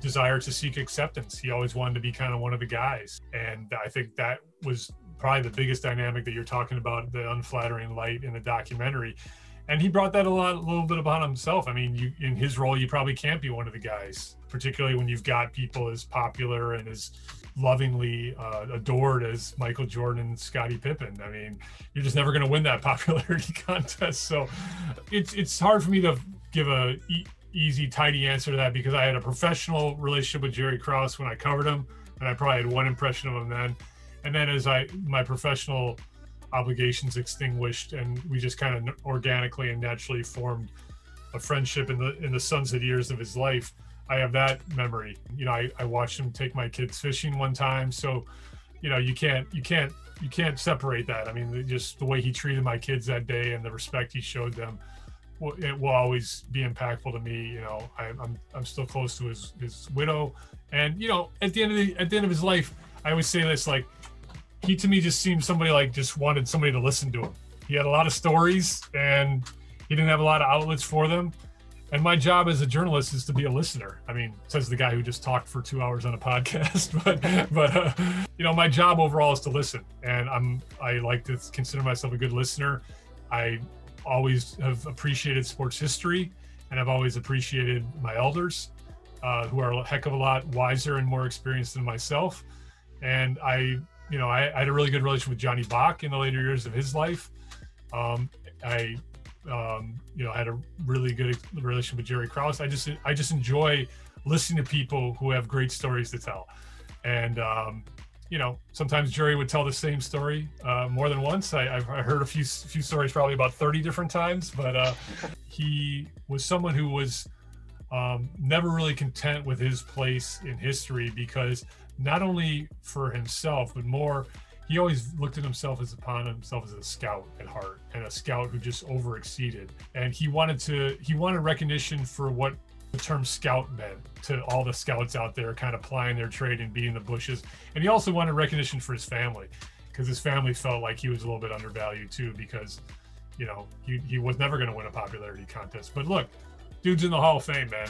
desire to seek acceptance. He always wanted to be kind of one of the guys. And I think that was probably the biggest dynamic that you're talking about, the unflattering light in the documentary. And he brought that a lot, a little bit upon himself. I mean, you in his role, you probably can't be one of the guys, particularly when you've got people as popular and as lovingly uh, adored as Michael Jordan Scottie Pippen. I mean, you're just never going to win that (laughs) popularity contest. So it's it's hard for me to give a easy, tidy answer to that because I had a professional relationship with Jerry Krause when I covered him, and I probably had one impression of him then. And then as I my professional obligations extinguished, and we just kind of organically and naturally formed a friendship in the in the sunset years of his life. I have that memory. You know, I, I watched him take my kids fishing one time, so you know you can't you can't you can't separate that. I mean, just the way he treated my kids that day and the respect he showed them it will always be impactful to me. You know, I, am I'm, I'm still close to his his widow, and you know, at the end of the at the end of his life, I always say this like, he to me just seemed somebody like just wanted somebody to listen to him. He had a lot of stories, and he didn't have a lot of outlets for them. And my job as a journalist is to be a listener. I mean, says the guy who just talked for two hours on a podcast. (laughs) But, but uh, you know, my job overall is to listen, and I'm I like to consider myself a good listener. I always have appreciated sports history, and I've always appreciated my elders, uh, who are a heck of a lot wiser and more experienced than myself. And I, you know, I, I had a really good relationship with Johnny Bach in the later years of his life. Um, I, um, you know, had a really good relationship with Jerry Krause. I just, I just enjoy listening to people who have great stories to tell. And, um, you know, sometimes Jerry would tell the same story uh, more than once. I, have heard a few few stories, probably about thirty different times. But uh, (laughs) he was someone who was um, never really content with his place in history because not only for himself, but more, he always looked at himself as upon himself as a scout at heart and a scout who just over exceeded. And he wanted to he wanted recognition for what the term scout meant to all the scouts out there kind of plying their trade and being the bushes. And he also wanted recognition for his family because his family felt like he was a little bit undervalued too because, you know, he, he was never going to win a popularity contest. But look, dude's in the Hall of Fame, man.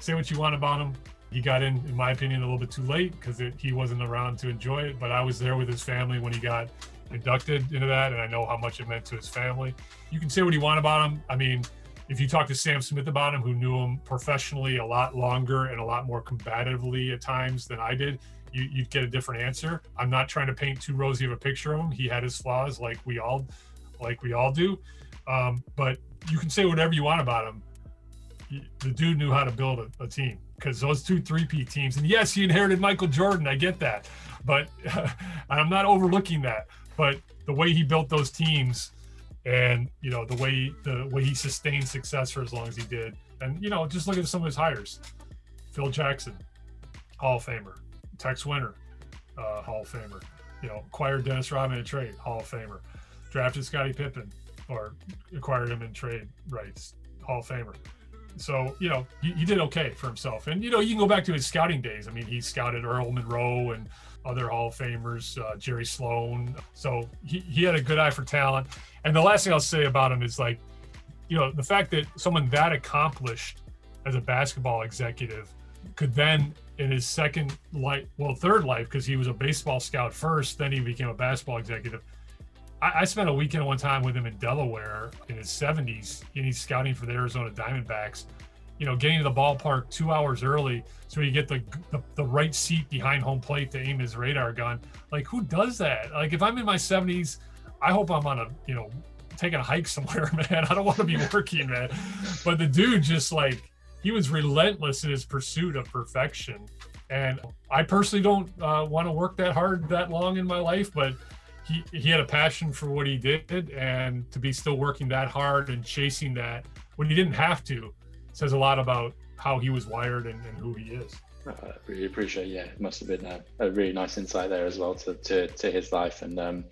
Say what you want about him. He got in, in my opinion, a little bit too late because he wasn't around to enjoy it. But I was there with his family when he got inducted into that, and I know how much it meant to his family. You can say what you want about him. I mean, if you talk to Sam Smith about him, who knew him professionally a lot longer and a lot more combatively at times than I did, you, would get a different answer. I'm not trying to paint too rosy of a picture of him. He had his flaws, like we all, like we all do. Um, but you can say whatever you want about him. The dude knew how to build a, a team because those two three-P teams, and yes, he inherited Michael Jordan. I get that, but (laughs) I'm not overlooking that. But the way he built those teams and you know the way the way he sustained success for as long as he did and you know just look at some of his hires phil jackson hall of famer tex winter uh, hall of famer you know acquired dennis rodman in trade hall of famer drafted scottie pippen or acquired him in trade rights hall of famer so you know he, he did okay for himself and you know you can go back to his scouting days i mean he scouted earl monroe and other Hall of Famers, uh, Jerry Sloan. So he, he had a good eye for talent. And the last thing I'll say about him is like, you know, the fact that someone that accomplished as a basketball executive could then in his second life, well, third life, because he was a baseball scout first, then he became a basketball executive. I, I, spent a weekend one time with him in Delaware in his 70s, and he's scouting for the Arizona Diamondbacks you know, getting to the ballpark two hours early so you get the, the, the right seat behind home plate to aim his radar gun. Like, who does that? Like, if I'm in my 70s, I hope I'm on a you know taking a hike (laughs) somewhere, man. I don't want to be working, man. But the dude just like he was relentless in his pursuit of perfection. And I personally don't uh, want to work that hard that long in my life, but he he had a passion for what he did, and to be still working that hard and chasing that when he didn't have to says a lot about how he was wired and, and who he is. I really appreciate. Yeah, it must have been a, a, really nice insight there as well to to, to his life, and um,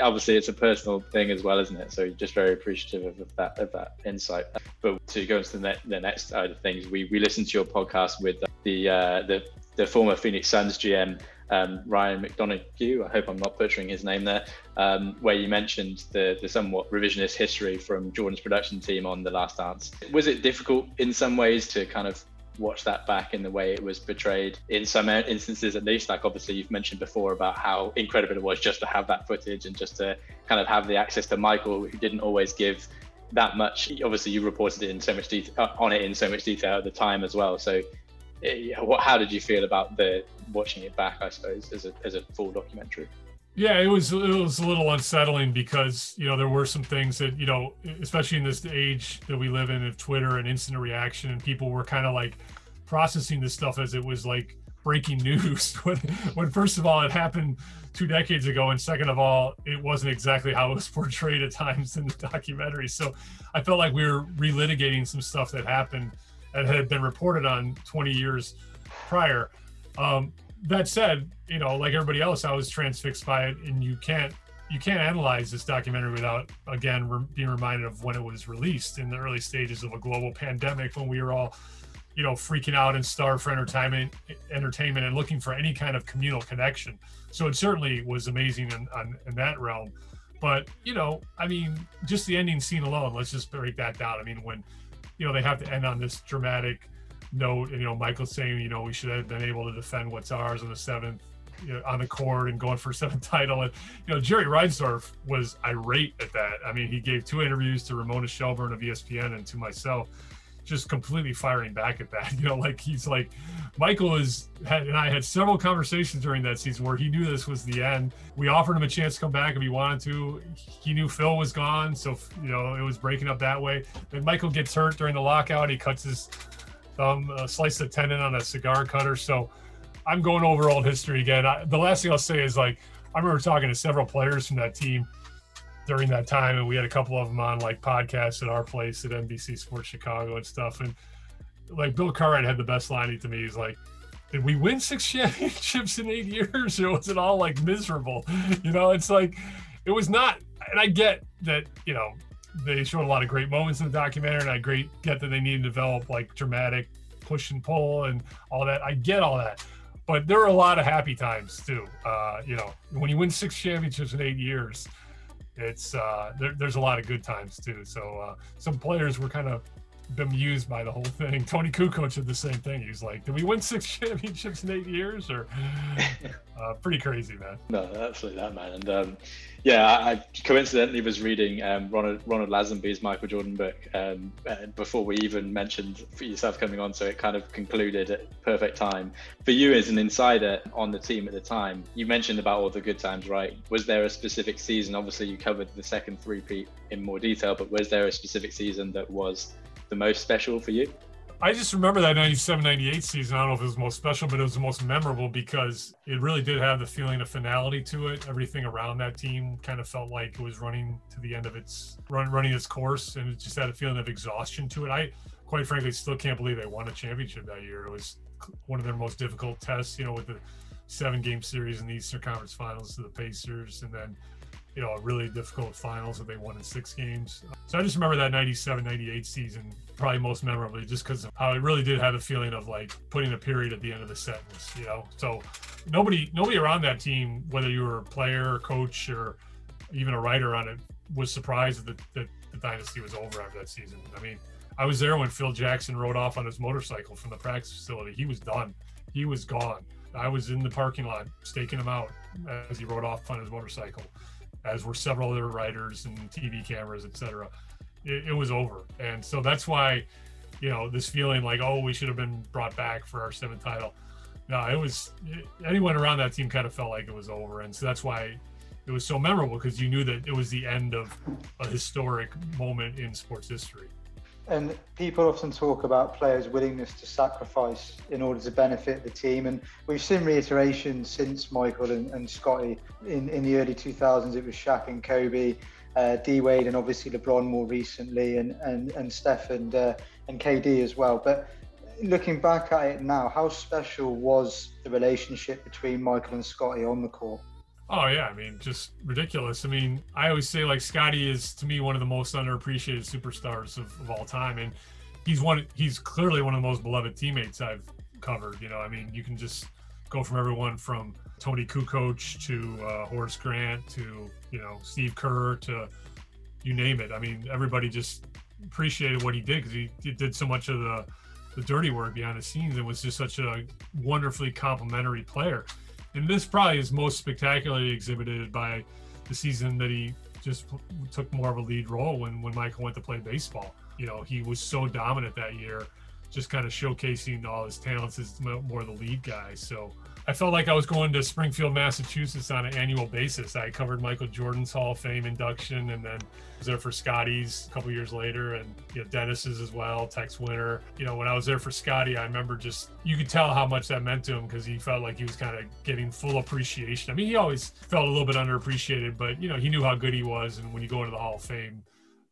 obviously it's a personal thing as well, isn't it? So just very appreciative of that of that insight. But to go into the, ne- the next side of things, we we listened to your podcast with the uh, the the former Phoenix Suns GM um, Ryan McDonough. I hope I'm not butchering his name there, um, where you mentioned the, the somewhat revisionist history from Jordan's production team on The Last Dance. Was it difficult in some ways to kind of watch that back in the way it was portrayed in some instances at least like obviously you've mentioned before about how incredible it was just to have that footage and just to kind of have the access to michael who didn't always give that much obviously you reported it in so much detail on it in so much detail at the time as well so what, how did you feel about the watching it back? I suppose as a as a full documentary. Yeah, it was it was a little unsettling because you know there were some things that you know, especially in this age that we live in of Twitter and instant reaction, and people were kind of like processing this stuff as it was like breaking (laughs) news when, when first of all it happened two decades ago and second of all it wasn't exactly how it was (laughs) portrayed at times in the documentary so i felt like we were relitigating some stuff that happened that had been reported on 20 years prior. Um, that said, you know, like everybody else, I was transfixed by it, and you can't you can't analyze this documentary without again re- being reminded of when it was released in the early stages of a global pandemic when we were all you know freaking out and starved for entertainment entertainment and looking for any kind of communal connection. So it certainly was amazing in, in, in that realm. But you know i mean just the ending scene alone let's just break that down. I mean when you know, they have to end on this dramatic note. And, you know, Michael saying, you know, we should have been able to defend what's ours on the seventh you know, on the court and going for (laughs) seventh title. And you know, Jerry Reinsdorf was irate at that. I mean, he gave two interviews to Ramona Shelburne of ESPN and to myself, just completely firing back at that. (laughs) You know, like he's like, Michael is had and I had several conversations during that season where he knew this was the end. We offered him a chance to come back if he wanted to. He knew Phil was gone, so you know it was breaking up that way. Then Michael gets hurt during the lockout. He cuts his thumb, uh, sliced a tendon on a cigar cutter. So I'm going over old history again. I, the last thing I'll say is like I remember talking to several players from that team during that time, and we had a couple of them on like podcasts at our place at NBC Sports Chicago and stuff. And like Bill Cartwright had the best line to me. He's like, "Did we win six (laughs) championships in eight years, or was it all like miserable?" You know, it's like it was not. And I get that you know they showed a lot of great moments in the documentary, and I great get that they need to develop like dramatic push and pull and all that. I get all that, but there are a lot of happy times too. Uh, you know, when you win six championships in eight years, it's uh, there, there's a lot of good times too. So uh, some players were kind of bemused by the whole thing. Toni Kukoc did the same thing. He was like, "Did we win six (laughs) championships in eight years?" Or (laughs) uh, pretty crazy, man. No, absolutely that man. And um, yeah, I coincidentally was reading um, Roland Roland Lazenby's Michael Jordan book um, before we even mentioned for yourself coming on, so it kind of concluded at perfect time. For you as an insider on the team at the time, you mentioned about all the good times, right? Was there a specific season? Obviously, you covered the second three-peat in more detail, but was there a specific season that was the most special for you? I just remember that 97 98 season. I don't know if it was the most special, but it was the most memorable because it really did have the feeling of finality to it. Everything around that team kind of felt like it was running to the end of its run, running its course, and it just had a feeling of exhaustion to it. I, quite frankly, still can't believe they won a championship that year. It was one of their most difficult tests, you know, with the seven game series in the Eastern Conference Finals to the Pacers, and then you know, a really difficult finals that they won in six games. So I just remember that 97 98 season probably most memorably just because how it really did have a feeling of like putting a period at the end of the sentence, you know. So nobody nobody around that team, whether you were a player, coach, or even a writer on it, was surprised that, that the dynasty was over after that season. I mean, I was there when Phil Jackson rode off on his motorcycle from the practice facility. He was done. He was gone. I was in the parking lot staking him out as he rode off on his motorcycle as were several other writers and TV cameras, etc. It, it, was over, and so that's why, you know, this feeling like oh we should have been brought back for our seventh title. No, it was it, anyone around that team kind of felt like it was over, and so that's why it was so memorable because you knew that it was the end of a historic moment in sports history. And people often talk about players' willingness to sacrifice in order to benefit the team. And we've seen reiterations since Michael and, and Scottie. In, in the early 2000s, it was Shaq and Kobe, uh, D Wade, and obviously LeBron more recently, and, and, and Steph and, uh, and KD as well. But looking back at it now, how special was the relationship between Michael and Scottie on the court? Oh yeah, I mean, just ridiculous. I mean, I always say like Scottie is to me one of the most underappreciated superstars of, of all time, and he's one. He's clearly one of the most beloved teammates I've covered. You know, I mean, you can just go from everyone from Toni Kukoc to uh, Horace Grant to you know Steve Kerr to you name it. I mean, everybody just appreciated what he did because he, he did so much of the the dirty work behind the scenes and was just such a wonderfully complimentary player and this probably is most spectacularly exhibited by the season that he just took more of a lead role when when Michael went to play baseball. You know, he was so dominant that year, just kind of showcasing all his talents as more of the lead guy. So I felt like I was going to Springfield, Massachusetts on an annual basis. I covered Michael Jordan's Hall of Fame induction and then was there for Scottie's a couple years later and you know Dennis's as well, Tex Winter. You know, when I was there for Scottie, I remember just you could tell how much that meant to him because he felt like he was kind of getting full appreciation. I mean, he always felt a little bit underappreciated, but you know, he knew how good he was and when you go into the Hall of Fame,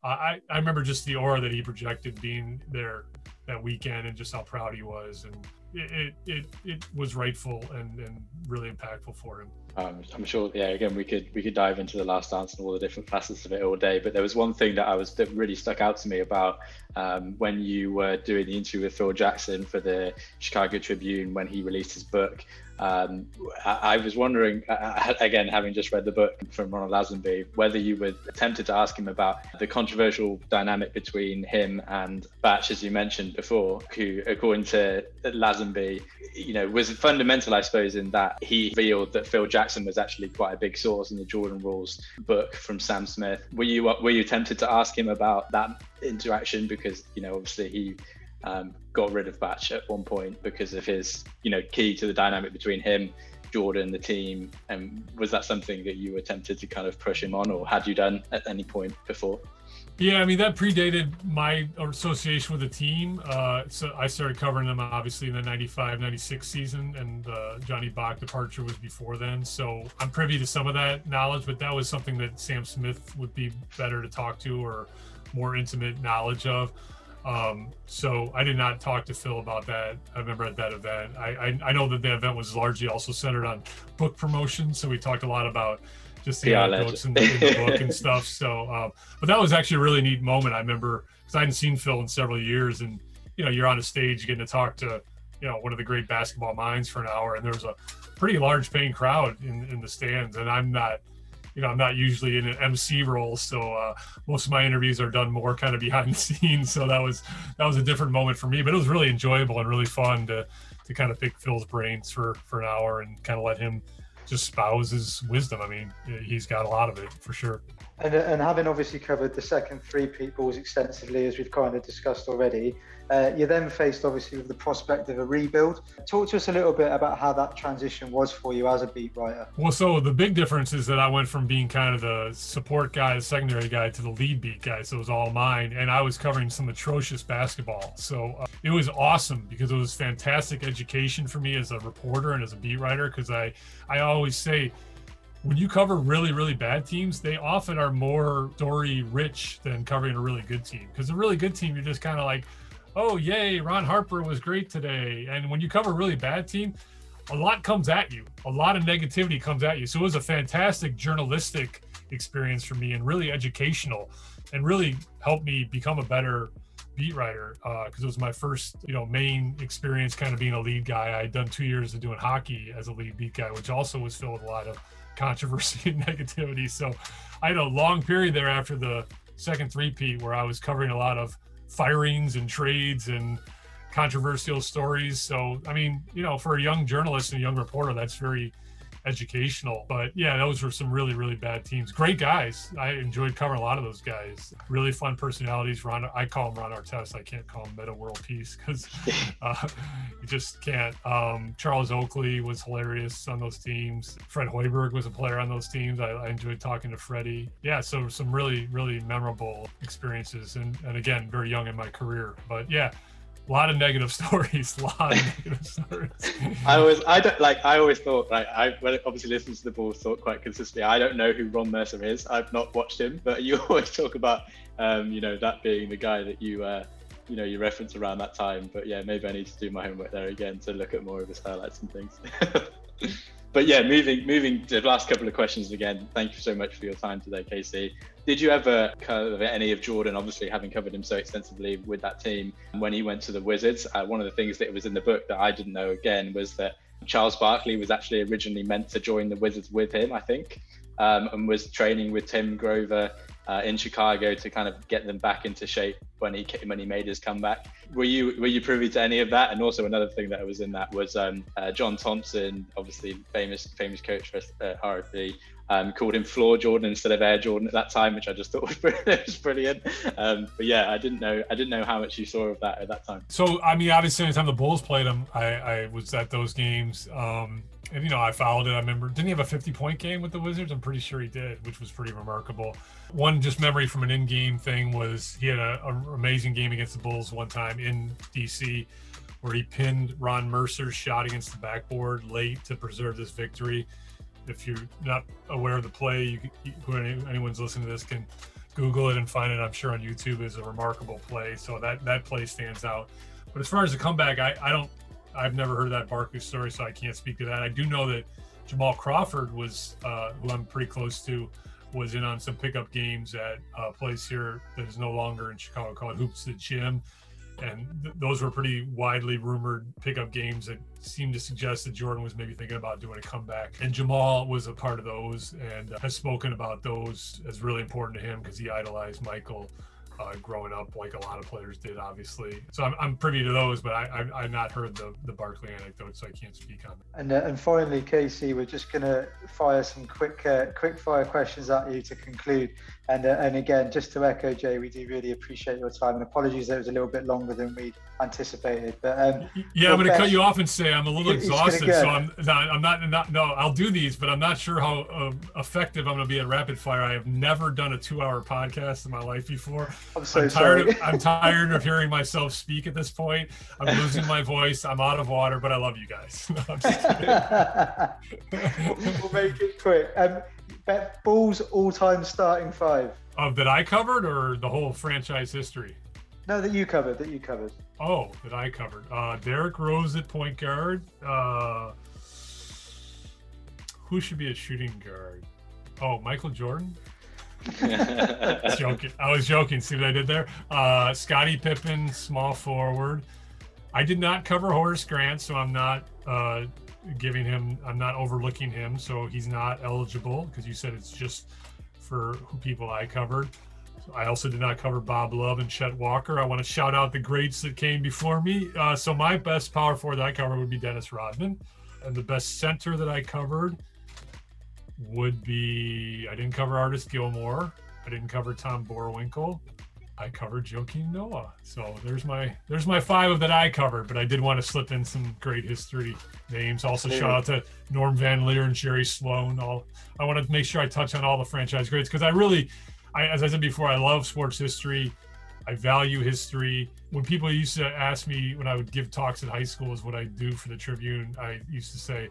I, I remember just the aura that he projected being there that weekend and just how proud he was and it it, it was rightful and, and really impactful for him. Um, I'm sure. Yeah. Again, we could we could dive into the last dance and all the different facets of it all day. But there was one thing that I was that really stuck out to me about um, when you were doing the interview with Phil Jackson for the Chicago Tribune when he released his book. Um, I, I, was wondering, uh, again, having just read the book from Roland Lazenby, whether you were tempted to ask him about the controversial dynamic between him and Bach, as you mentioned before, who, according to Lazenby, you know, was fundamental, I suppose, in that he revealed that Phil Jackson was actually quite a big source in the Jordan Rules book from Sam Smith. Were you were you tempted to ask him about that interaction because you know, obviously he um, got rid of Bach at one point because of his, you know, key to the dynamic between him, Jordan, the team. And was that something that you were tempted to kind of push him on, or had you done at any point before? Yeah, I mean that predated my association with the team. Uh, so I started covering them obviously in the 95, 96 season, and uh, Johnny Bach departure was before then. So I'm privy to some of that knowledge, but that was something that Sam Smith would be better to talk to or more intimate knowledge of. Um, so I did not talk to Phil about that. I remember at that event. I, I, I know that the event was largely also centered on book promotion, so we talked a lot about just the anecdotes in the, in the book and (laughs) stuff. So, um, but that was actually a really neat moment. I remember because I hadn't seen Phil in several years, and you know, you're on a stage getting to talk to you know one of the great basketball minds for an hour, and there was a pretty large paying crowd in in the stands, and I'm not you know, I'm not usually in an MC role, so uh, most of my interviews are done more kind of behind (laughs) the scenes. So that was that was a different moment for me, but it was really enjoyable and really fun to to kind of pick Phil's brains for for an hour and kind of let him just spouse his wisdom. I mean, he's got a lot of it for sure. And, and having obviously covered the second three people extensively, as we've kind of discussed already, uh, you're then faced obviously with the prospect of a rebuild. Talk to us a little bit about how that transition was for you as a beat writer. Well, so the big difference is that I went from being kind of the support guy, the secondary guy, to the lead beat guy. So it was all mine, and I was covering some atrocious basketball. So uh, it was awesome because it was fantastic education for me as a reporter and as a beat writer. Because I, I always say when you cover really really bad teams they often are more story rich than covering a really good team because a really good team you're just kind of like oh yay ron harper was great today. And when you cover a really bad team a lot comes at you. A lot of negativity comes at you. So it was a fantastic journalistic experience for me and really educational and really helped me become a better beat writer because uh, it was my first you know main experience kind of being a lead guy. I had done two years of doing hockey as a lead beat guy which also was filled with a lot of (laughs) controversy and negativity. So I had a long period there after the second three-peat where I was covering a lot of firings and trades and controversial stories. So, I mean, you know, for a young journalist and a young reporter, that's very educational. But yeah, those were some really, really bad teams. Great guys. I enjoyed covering a lot of those guys. Really fun personalities. Ron, I call him Ron Artest. I can't call him Metta World Peace because (laughs) uh, you just can't. Um, Charles Oakley was hilarious on those teams. Fred Hoiberg was a player on those teams. I, I enjoyed talking to Freddie. Yeah, so some really, really memorable experiences. And, and again, very young in my career. But yeah, a lot of negative (laughs) stories. A lot of negative stories. I always, I don't like. I always thought, like, I obviously listens to the Bulls talk quite consistently. I don't know who Ron Mercer is. I've not watched him, but (laughs) you always talk about, um, you know, that being the guy that you, uh, you know, you reference around that time. But yeah, maybe I need to do my homework there again to look at more of his highlights and things. (laughs) but yeah, moving moving to the last couple of questions again. Thank you so much for your time today, Casey. Did you ever cover any of Jordan? Obviously, having covered him so extensively with that team when he went to the Wizards. Uh, one of the things that was in the book that I didn't know again was that Charles Barkley was actually originally meant to join the Wizards with him, I think, um, and was training with Tim Grover uh, in Chicago to kind of get them back into shape when he when he made his comeback. Were you were you privy to any of that? And also another thing that was in that was um, uh, John Thompson, obviously famous famous coach for uh, RFB, um, called him Floor Jordan instead of Air Jordan at that time, which I just (laughs) thought (laughs) was, brilliant. Um, but yeah, I didn't know I didn't know how much you saw of that at that time. So I mean, obviously, anytime the Bulls played him, I, I was at those games. Um, and you know, I followed it. I remember, didn't he have a 50 point game with the Wizards? I'm pretty sure he did, which was pretty remarkable. One just memory from an in game thing was he had an amazing game against the Bulls one time in DC where he pinned Ron Mercer's shot against the backboard late to preserve this victory. If you're not aware of the play, you, you anyone's listening to this can Google it and find it. I'm sure on YouTube is a remarkable play. So that that play stands out. But as far as the comeback, I, I don't I've never heard that Barkley story, so I can't speak to that. I do know that Jamal Crawford was, uh, who I'm pretty close to, was in on some pickup games at a place here that is no longer in Chicago called Hoops the Gym. And th- those were pretty widely rumored pickup games that seemed to suggest that Jordan was maybe thinking about doing a comeback. And Jamal was a part of those and has spoken about those as really important to him because he idolized Michael uh, growing up, like a lot of players did, obviously. So I'm, I'm privy to those, but I, I, have not heard the, the Barkley anecdote, so I can't speak on that. And, uh, and finally, Casey, we're just going to fire some quick uh, quick fire questions at you to conclude. And, uh, and again, just to echo Jay, we do really appreciate your time and apologies that it was a little bit longer than we'd anticipated. But um, yeah, I'm going to cut you off and say I'm a little exhausted, so I'm not, I'm not, not, no, I'll do these, but I'm not sure how uh, effective I'm going to be at rapid fire. I have never done a two hour podcast in my life before. I'm so I'm tired sorry. Of, I'm tired of (laughs) hearing myself speak at this point. I'm losing my voice. I'm out of water, but I love you guys. (laughs) (laughs) we'll make it quick. Um, Bulls all-time starting five. Of that I covered, or the whole franchise history? No, that you covered. That you covered. Oh, that I covered. Uh, Derrick Rose at point guard. Uh, who should be a shooting guard? Oh, Michael Jordan. (laughs) joking. I was joking. See what I did there? Uh, Scottie Pippen, small forward. I did not cover Horace Grant, so I'm not uh, giving him. I'm not overlooking him, so he's not eligible because you said it's just for people I covered. I also did not cover Bob Love and Chet Walker. I want to shout out the greats that came before me. Uh, so my best power forward that I covered would be Dennis Rodman, and the best center that I covered would be I didn't cover Artis Gilmore. I didn't cover Tom Boerwinkle. I covered Joakim Noah. So there's my there's my five of that I covered, but I did want to slip in some great history names. Also shout out to Norm Van Lier and Jerry Sloan. All I want to make sure I touch on all the franchise greats because I really I as I said before, I love sports history. I value history. When people used to ask me when I would give talks at high school is what I do for the Tribune, I used to say,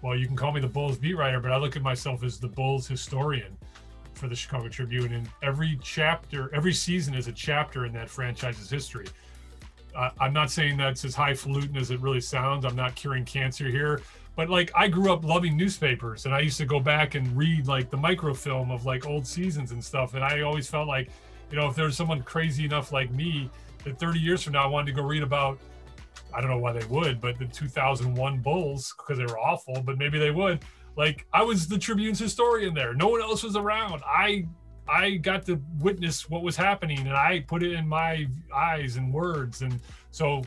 well, you can call me the Bulls beat writer, but I look at myself as the Bulls historian for the Chicago Tribune. And every chapter, every season is a chapter in that franchise's history. Uh, I'm not saying that's as highfalutin as it really sounds. I'm not curing cancer here, but like I grew up loving newspapers, and I used to go back and read like the microfilm of like old seasons and stuff. And I always felt like, you know, if there's someone crazy enough like me that 30 years from now I wanted to go read about I don't know why they would, but the 2001 Bulls because they were awful, but maybe they would. Like I was the Tribune's historian there. No one else was around. I I got to witness what was happening and I put it in my eyes and words. And so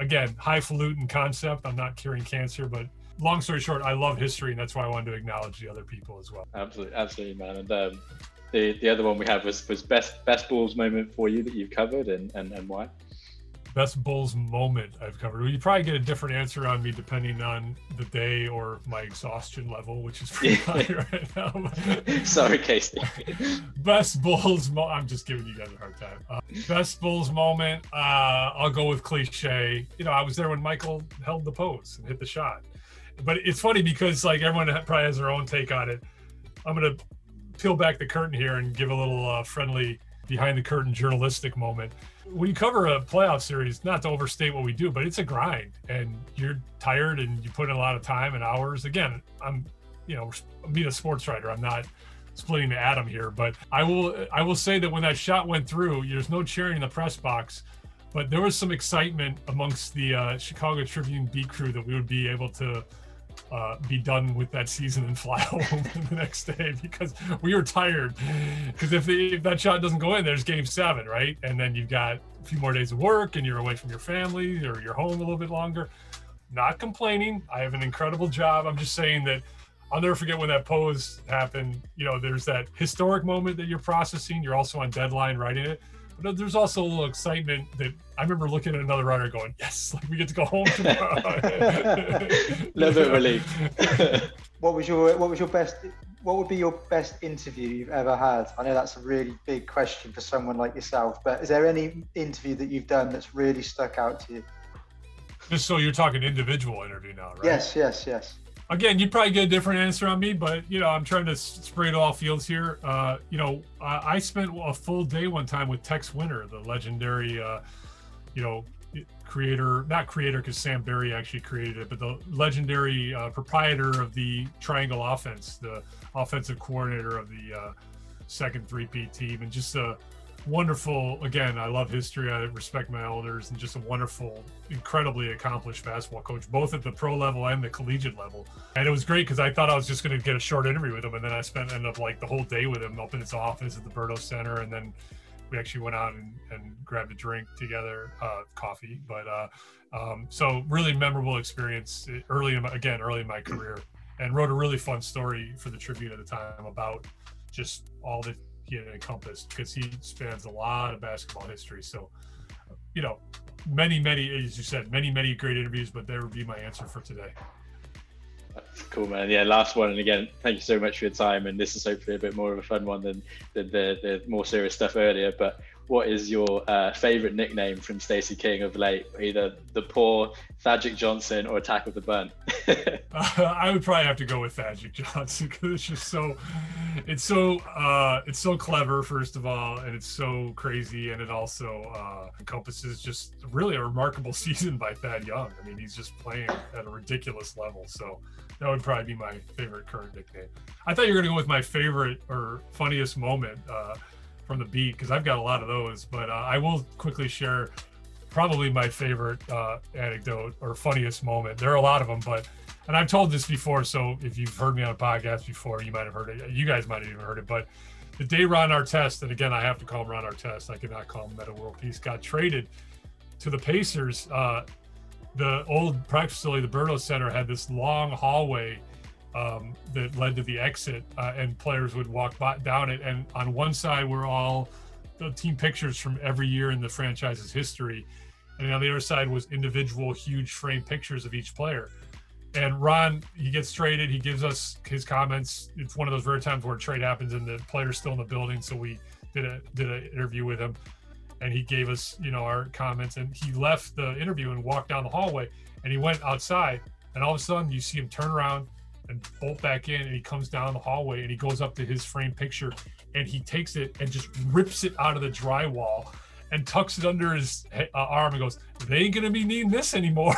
again, highfalutin concept. I'm not curing cancer, but long story short, I love history and that's why I wanted to acknowledge the other people as well. Absolutely, absolutely, man. And um, the the other one we have was was best best balls moment for you that you've covered and and, and why best Bulls moment I've covered. Well, you probably get a different answer on me depending on the day or my exhaustion level, which is pretty (laughs) high right now. (laughs) Sorry, Casey. (laughs) best Bulls. Mo- I'm just giving you guys a hard time. Uh, best Bulls moment. Uh, I'll go with cliche. You know, I was there when Michael held the pose and hit the shot. But it's funny because like everyone probably has their own take on it. I'm gonna peel back the curtain here and give a little uh, friendly behind the curtain journalistic moment when you cover a playoff series, not to overstate what we do, but it's a grind and you're tired and you put in a lot of time and hours. Again, I'm, you know, being a sports writer. I'm not splitting the atom here, but I will, I will say that when that shot went through, there's no cheering in the press box, but there was some excitement amongst the uh, Chicago Tribune beat crew that we would be able to uh, be done with that season and fly (laughs) home the next day because we were tired. Because if, if that shot doesn't go in, there's game seven, right? And then you've got a few more days of work and you're away from your family or you're home a little bit longer. Not complaining. I have an incredible job. I'm just saying that I'll never forget when that pose happened. You know, there's that historic moment that you're processing. You're also on deadline writing it but there's also a little excitement that I remember looking at another runner going, "Yes, like (laughs) we get to go home tomorrow." a little bit of relief. what was your What was your best? What would be your best interview you've ever had? I know that's a really big question for someone like yourself, but is there any interview that you've done that's really stuck out to you? Just so you're talking individual interview now, right? Yes, yes, yes again, you'd probably get a different answer on me, but you know, I'm trying to spray it all fields here. Uh, you know, I, I spent a full day one time with Tex Winter, the legendary, uh, you know, creator, not creator because Sam Barry actually created it, but the legendary uh, proprietor of the Triangle Offense, the offensive coordinator of the uh, second 3P team, and just a wonderful. Again, I love history. I respect my elders, and just a wonderful, incredibly accomplished basketball coach, both at the pro level and the collegiate level. And it was great because I thought I was just going to get a short interview with him, and then I spent end up like the whole day with him up in his office at the Berto Center, and then we actually went out and, and grabbed a drink together, uh, coffee. But uh, um, so really memorable experience early in my, again early in my career, and wrote a really fun story for the Tribune at the time about just all that he had encompassed because he spans a lot of basketball history. So, you know, many, many, as you said, many, many great interviews, but there would be my answer for today. That's cool, man. Yeah, last one. And again, thank you so much for your time. And this is hopefully a bit more of a fun one than, than the, the more serious stuff earlier. But what is your uh, favorite nickname from Stacey King of late? Either the poor Thagic Johnson or Attack of the Burn? uh, (laughs) (laughs) I would probably have to go with Thagic Johnson because it's just so, it's so, uh, it's so clever first of all, and it's so crazy, and it also uh, encompasses just really a remarkable (laughs) season by Thad Young. I mean, he's just playing at a ridiculous level. So that would probably be my favorite current nickname. I thought you were going to go with my favorite or funniest moment uh, from the beat because I've got a lot of those. But uh, I will quickly share probably my favorite uh, anecdote or funniest moment. There are a lot of them, but and I've told this before. So if you've heard me on a podcast before, you might have heard it. You guys might have even heard it. But the day Ron Artest, and again, I have to call him Ron Artest. I cannot call him Metta World Peace. Got traded to the Pacers. Uh, the old practice facility, the Berto Center, had this long hallway um, that led to the exit, uh, and players would walk by, down it. And on one side were all the team pictures from every year in the franchise's history, and on the other side was individual huge frame pictures of each player. And Ron, he gets traded. He gives us his comments. It's one of those rare times where a trade happens and the player's still in the building. So we did a did an interview with him and he gave us, you know, our comments. And he left the interview and walked down the hallway, and he went outside. And all of a sudden, you see him turn around and bolt back in, and he comes down the hallway and he goes up to his frame picture, and he takes it and just rips it out of the drywall and tucks it under his uh, arm and goes, "They ain't gonna be needing this anymore."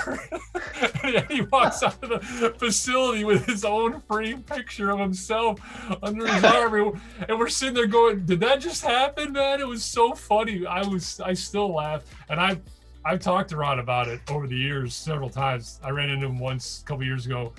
(laughs) and he walks out of the facility with his own frame picture of himself under his arm, and we're sitting there going, "Did that just happen, man?" It was so funny. I was, I still laugh, and I've, I've talked to Ron about it over the years several times. I ran into him once a couple years ago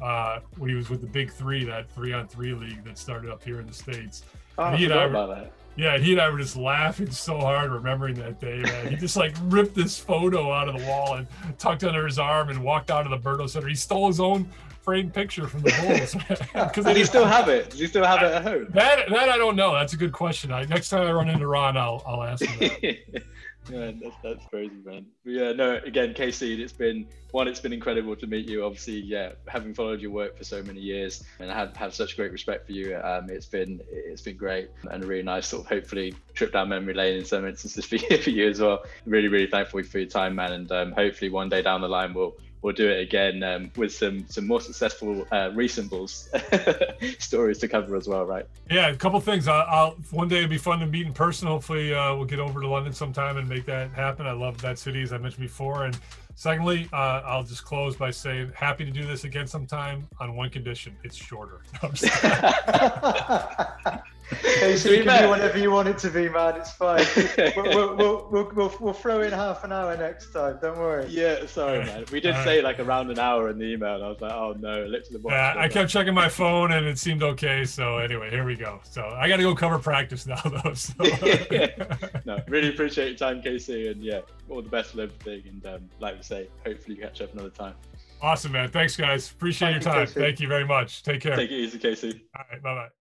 uh, when he was with the Big Three, that three-on-three league that started up here in the states. Oh, I forgot about that yeah, he and I were just laughing so hard remembering that day, man. He just like ripped this photo out of the wall and tucked under his arm and walked out of the Berto Center. He stole his own framed picture from the Bulls. Does (laughs) (laughs) he still have it? Does he still have it at home? That that I don't know. That's a good question. I, next time I run into Ron, I'll I'll ask him. (laughs) Yeah, that's that's crazy, man. But yeah, no, again, KC, it's been one, it's been incredible to meet you. Obviously, yeah, having followed your work for so many years and I have, have such great respect for you. Um, it's been it's been great and a really nice sort of hopefully trip down memory lane in some instances for you, (laughs) for you as well. Really, really thankful for your time, man. And um, hopefully one day down the line we'll we'll do it again um, with some some more successful uh, recent Bulls (laughs) stories to cover as well, right? Yeah, a couple things. I'll, I'll, one day it'd be fun to meet in person. Hopefully, uh, we'll get over to London sometime and make that happen. I love that city, as I mentioned before. And secondly, uh, I'll just close by saying happy to do this again sometime on one condition: it's shorter. (laughs) (laughs) Casey, you can be whatever you want it to be, man. It's fine. (laughs) we'll, we'll, we'll, we'll, we'll throw in half an hour next time. Don't worry. Yeah, sorry, man. We did say like around an hour in the email. And I was like, oh no, looked to the watch. Yeah, I kept checking my phone and it seemed okay. So anyway, here we go. So I got to go cover practice now, (laughs) though. So. (laughs) no, really appreciate your time, Casey, and yeah, all the best with everything. And um, like we say, hopefully you catch up another time. Awesome, man. Thanks, guys. Appreciate Thank your time. You, Thank you very much. Take care. Take it easy, Casey. All right. Bye bye.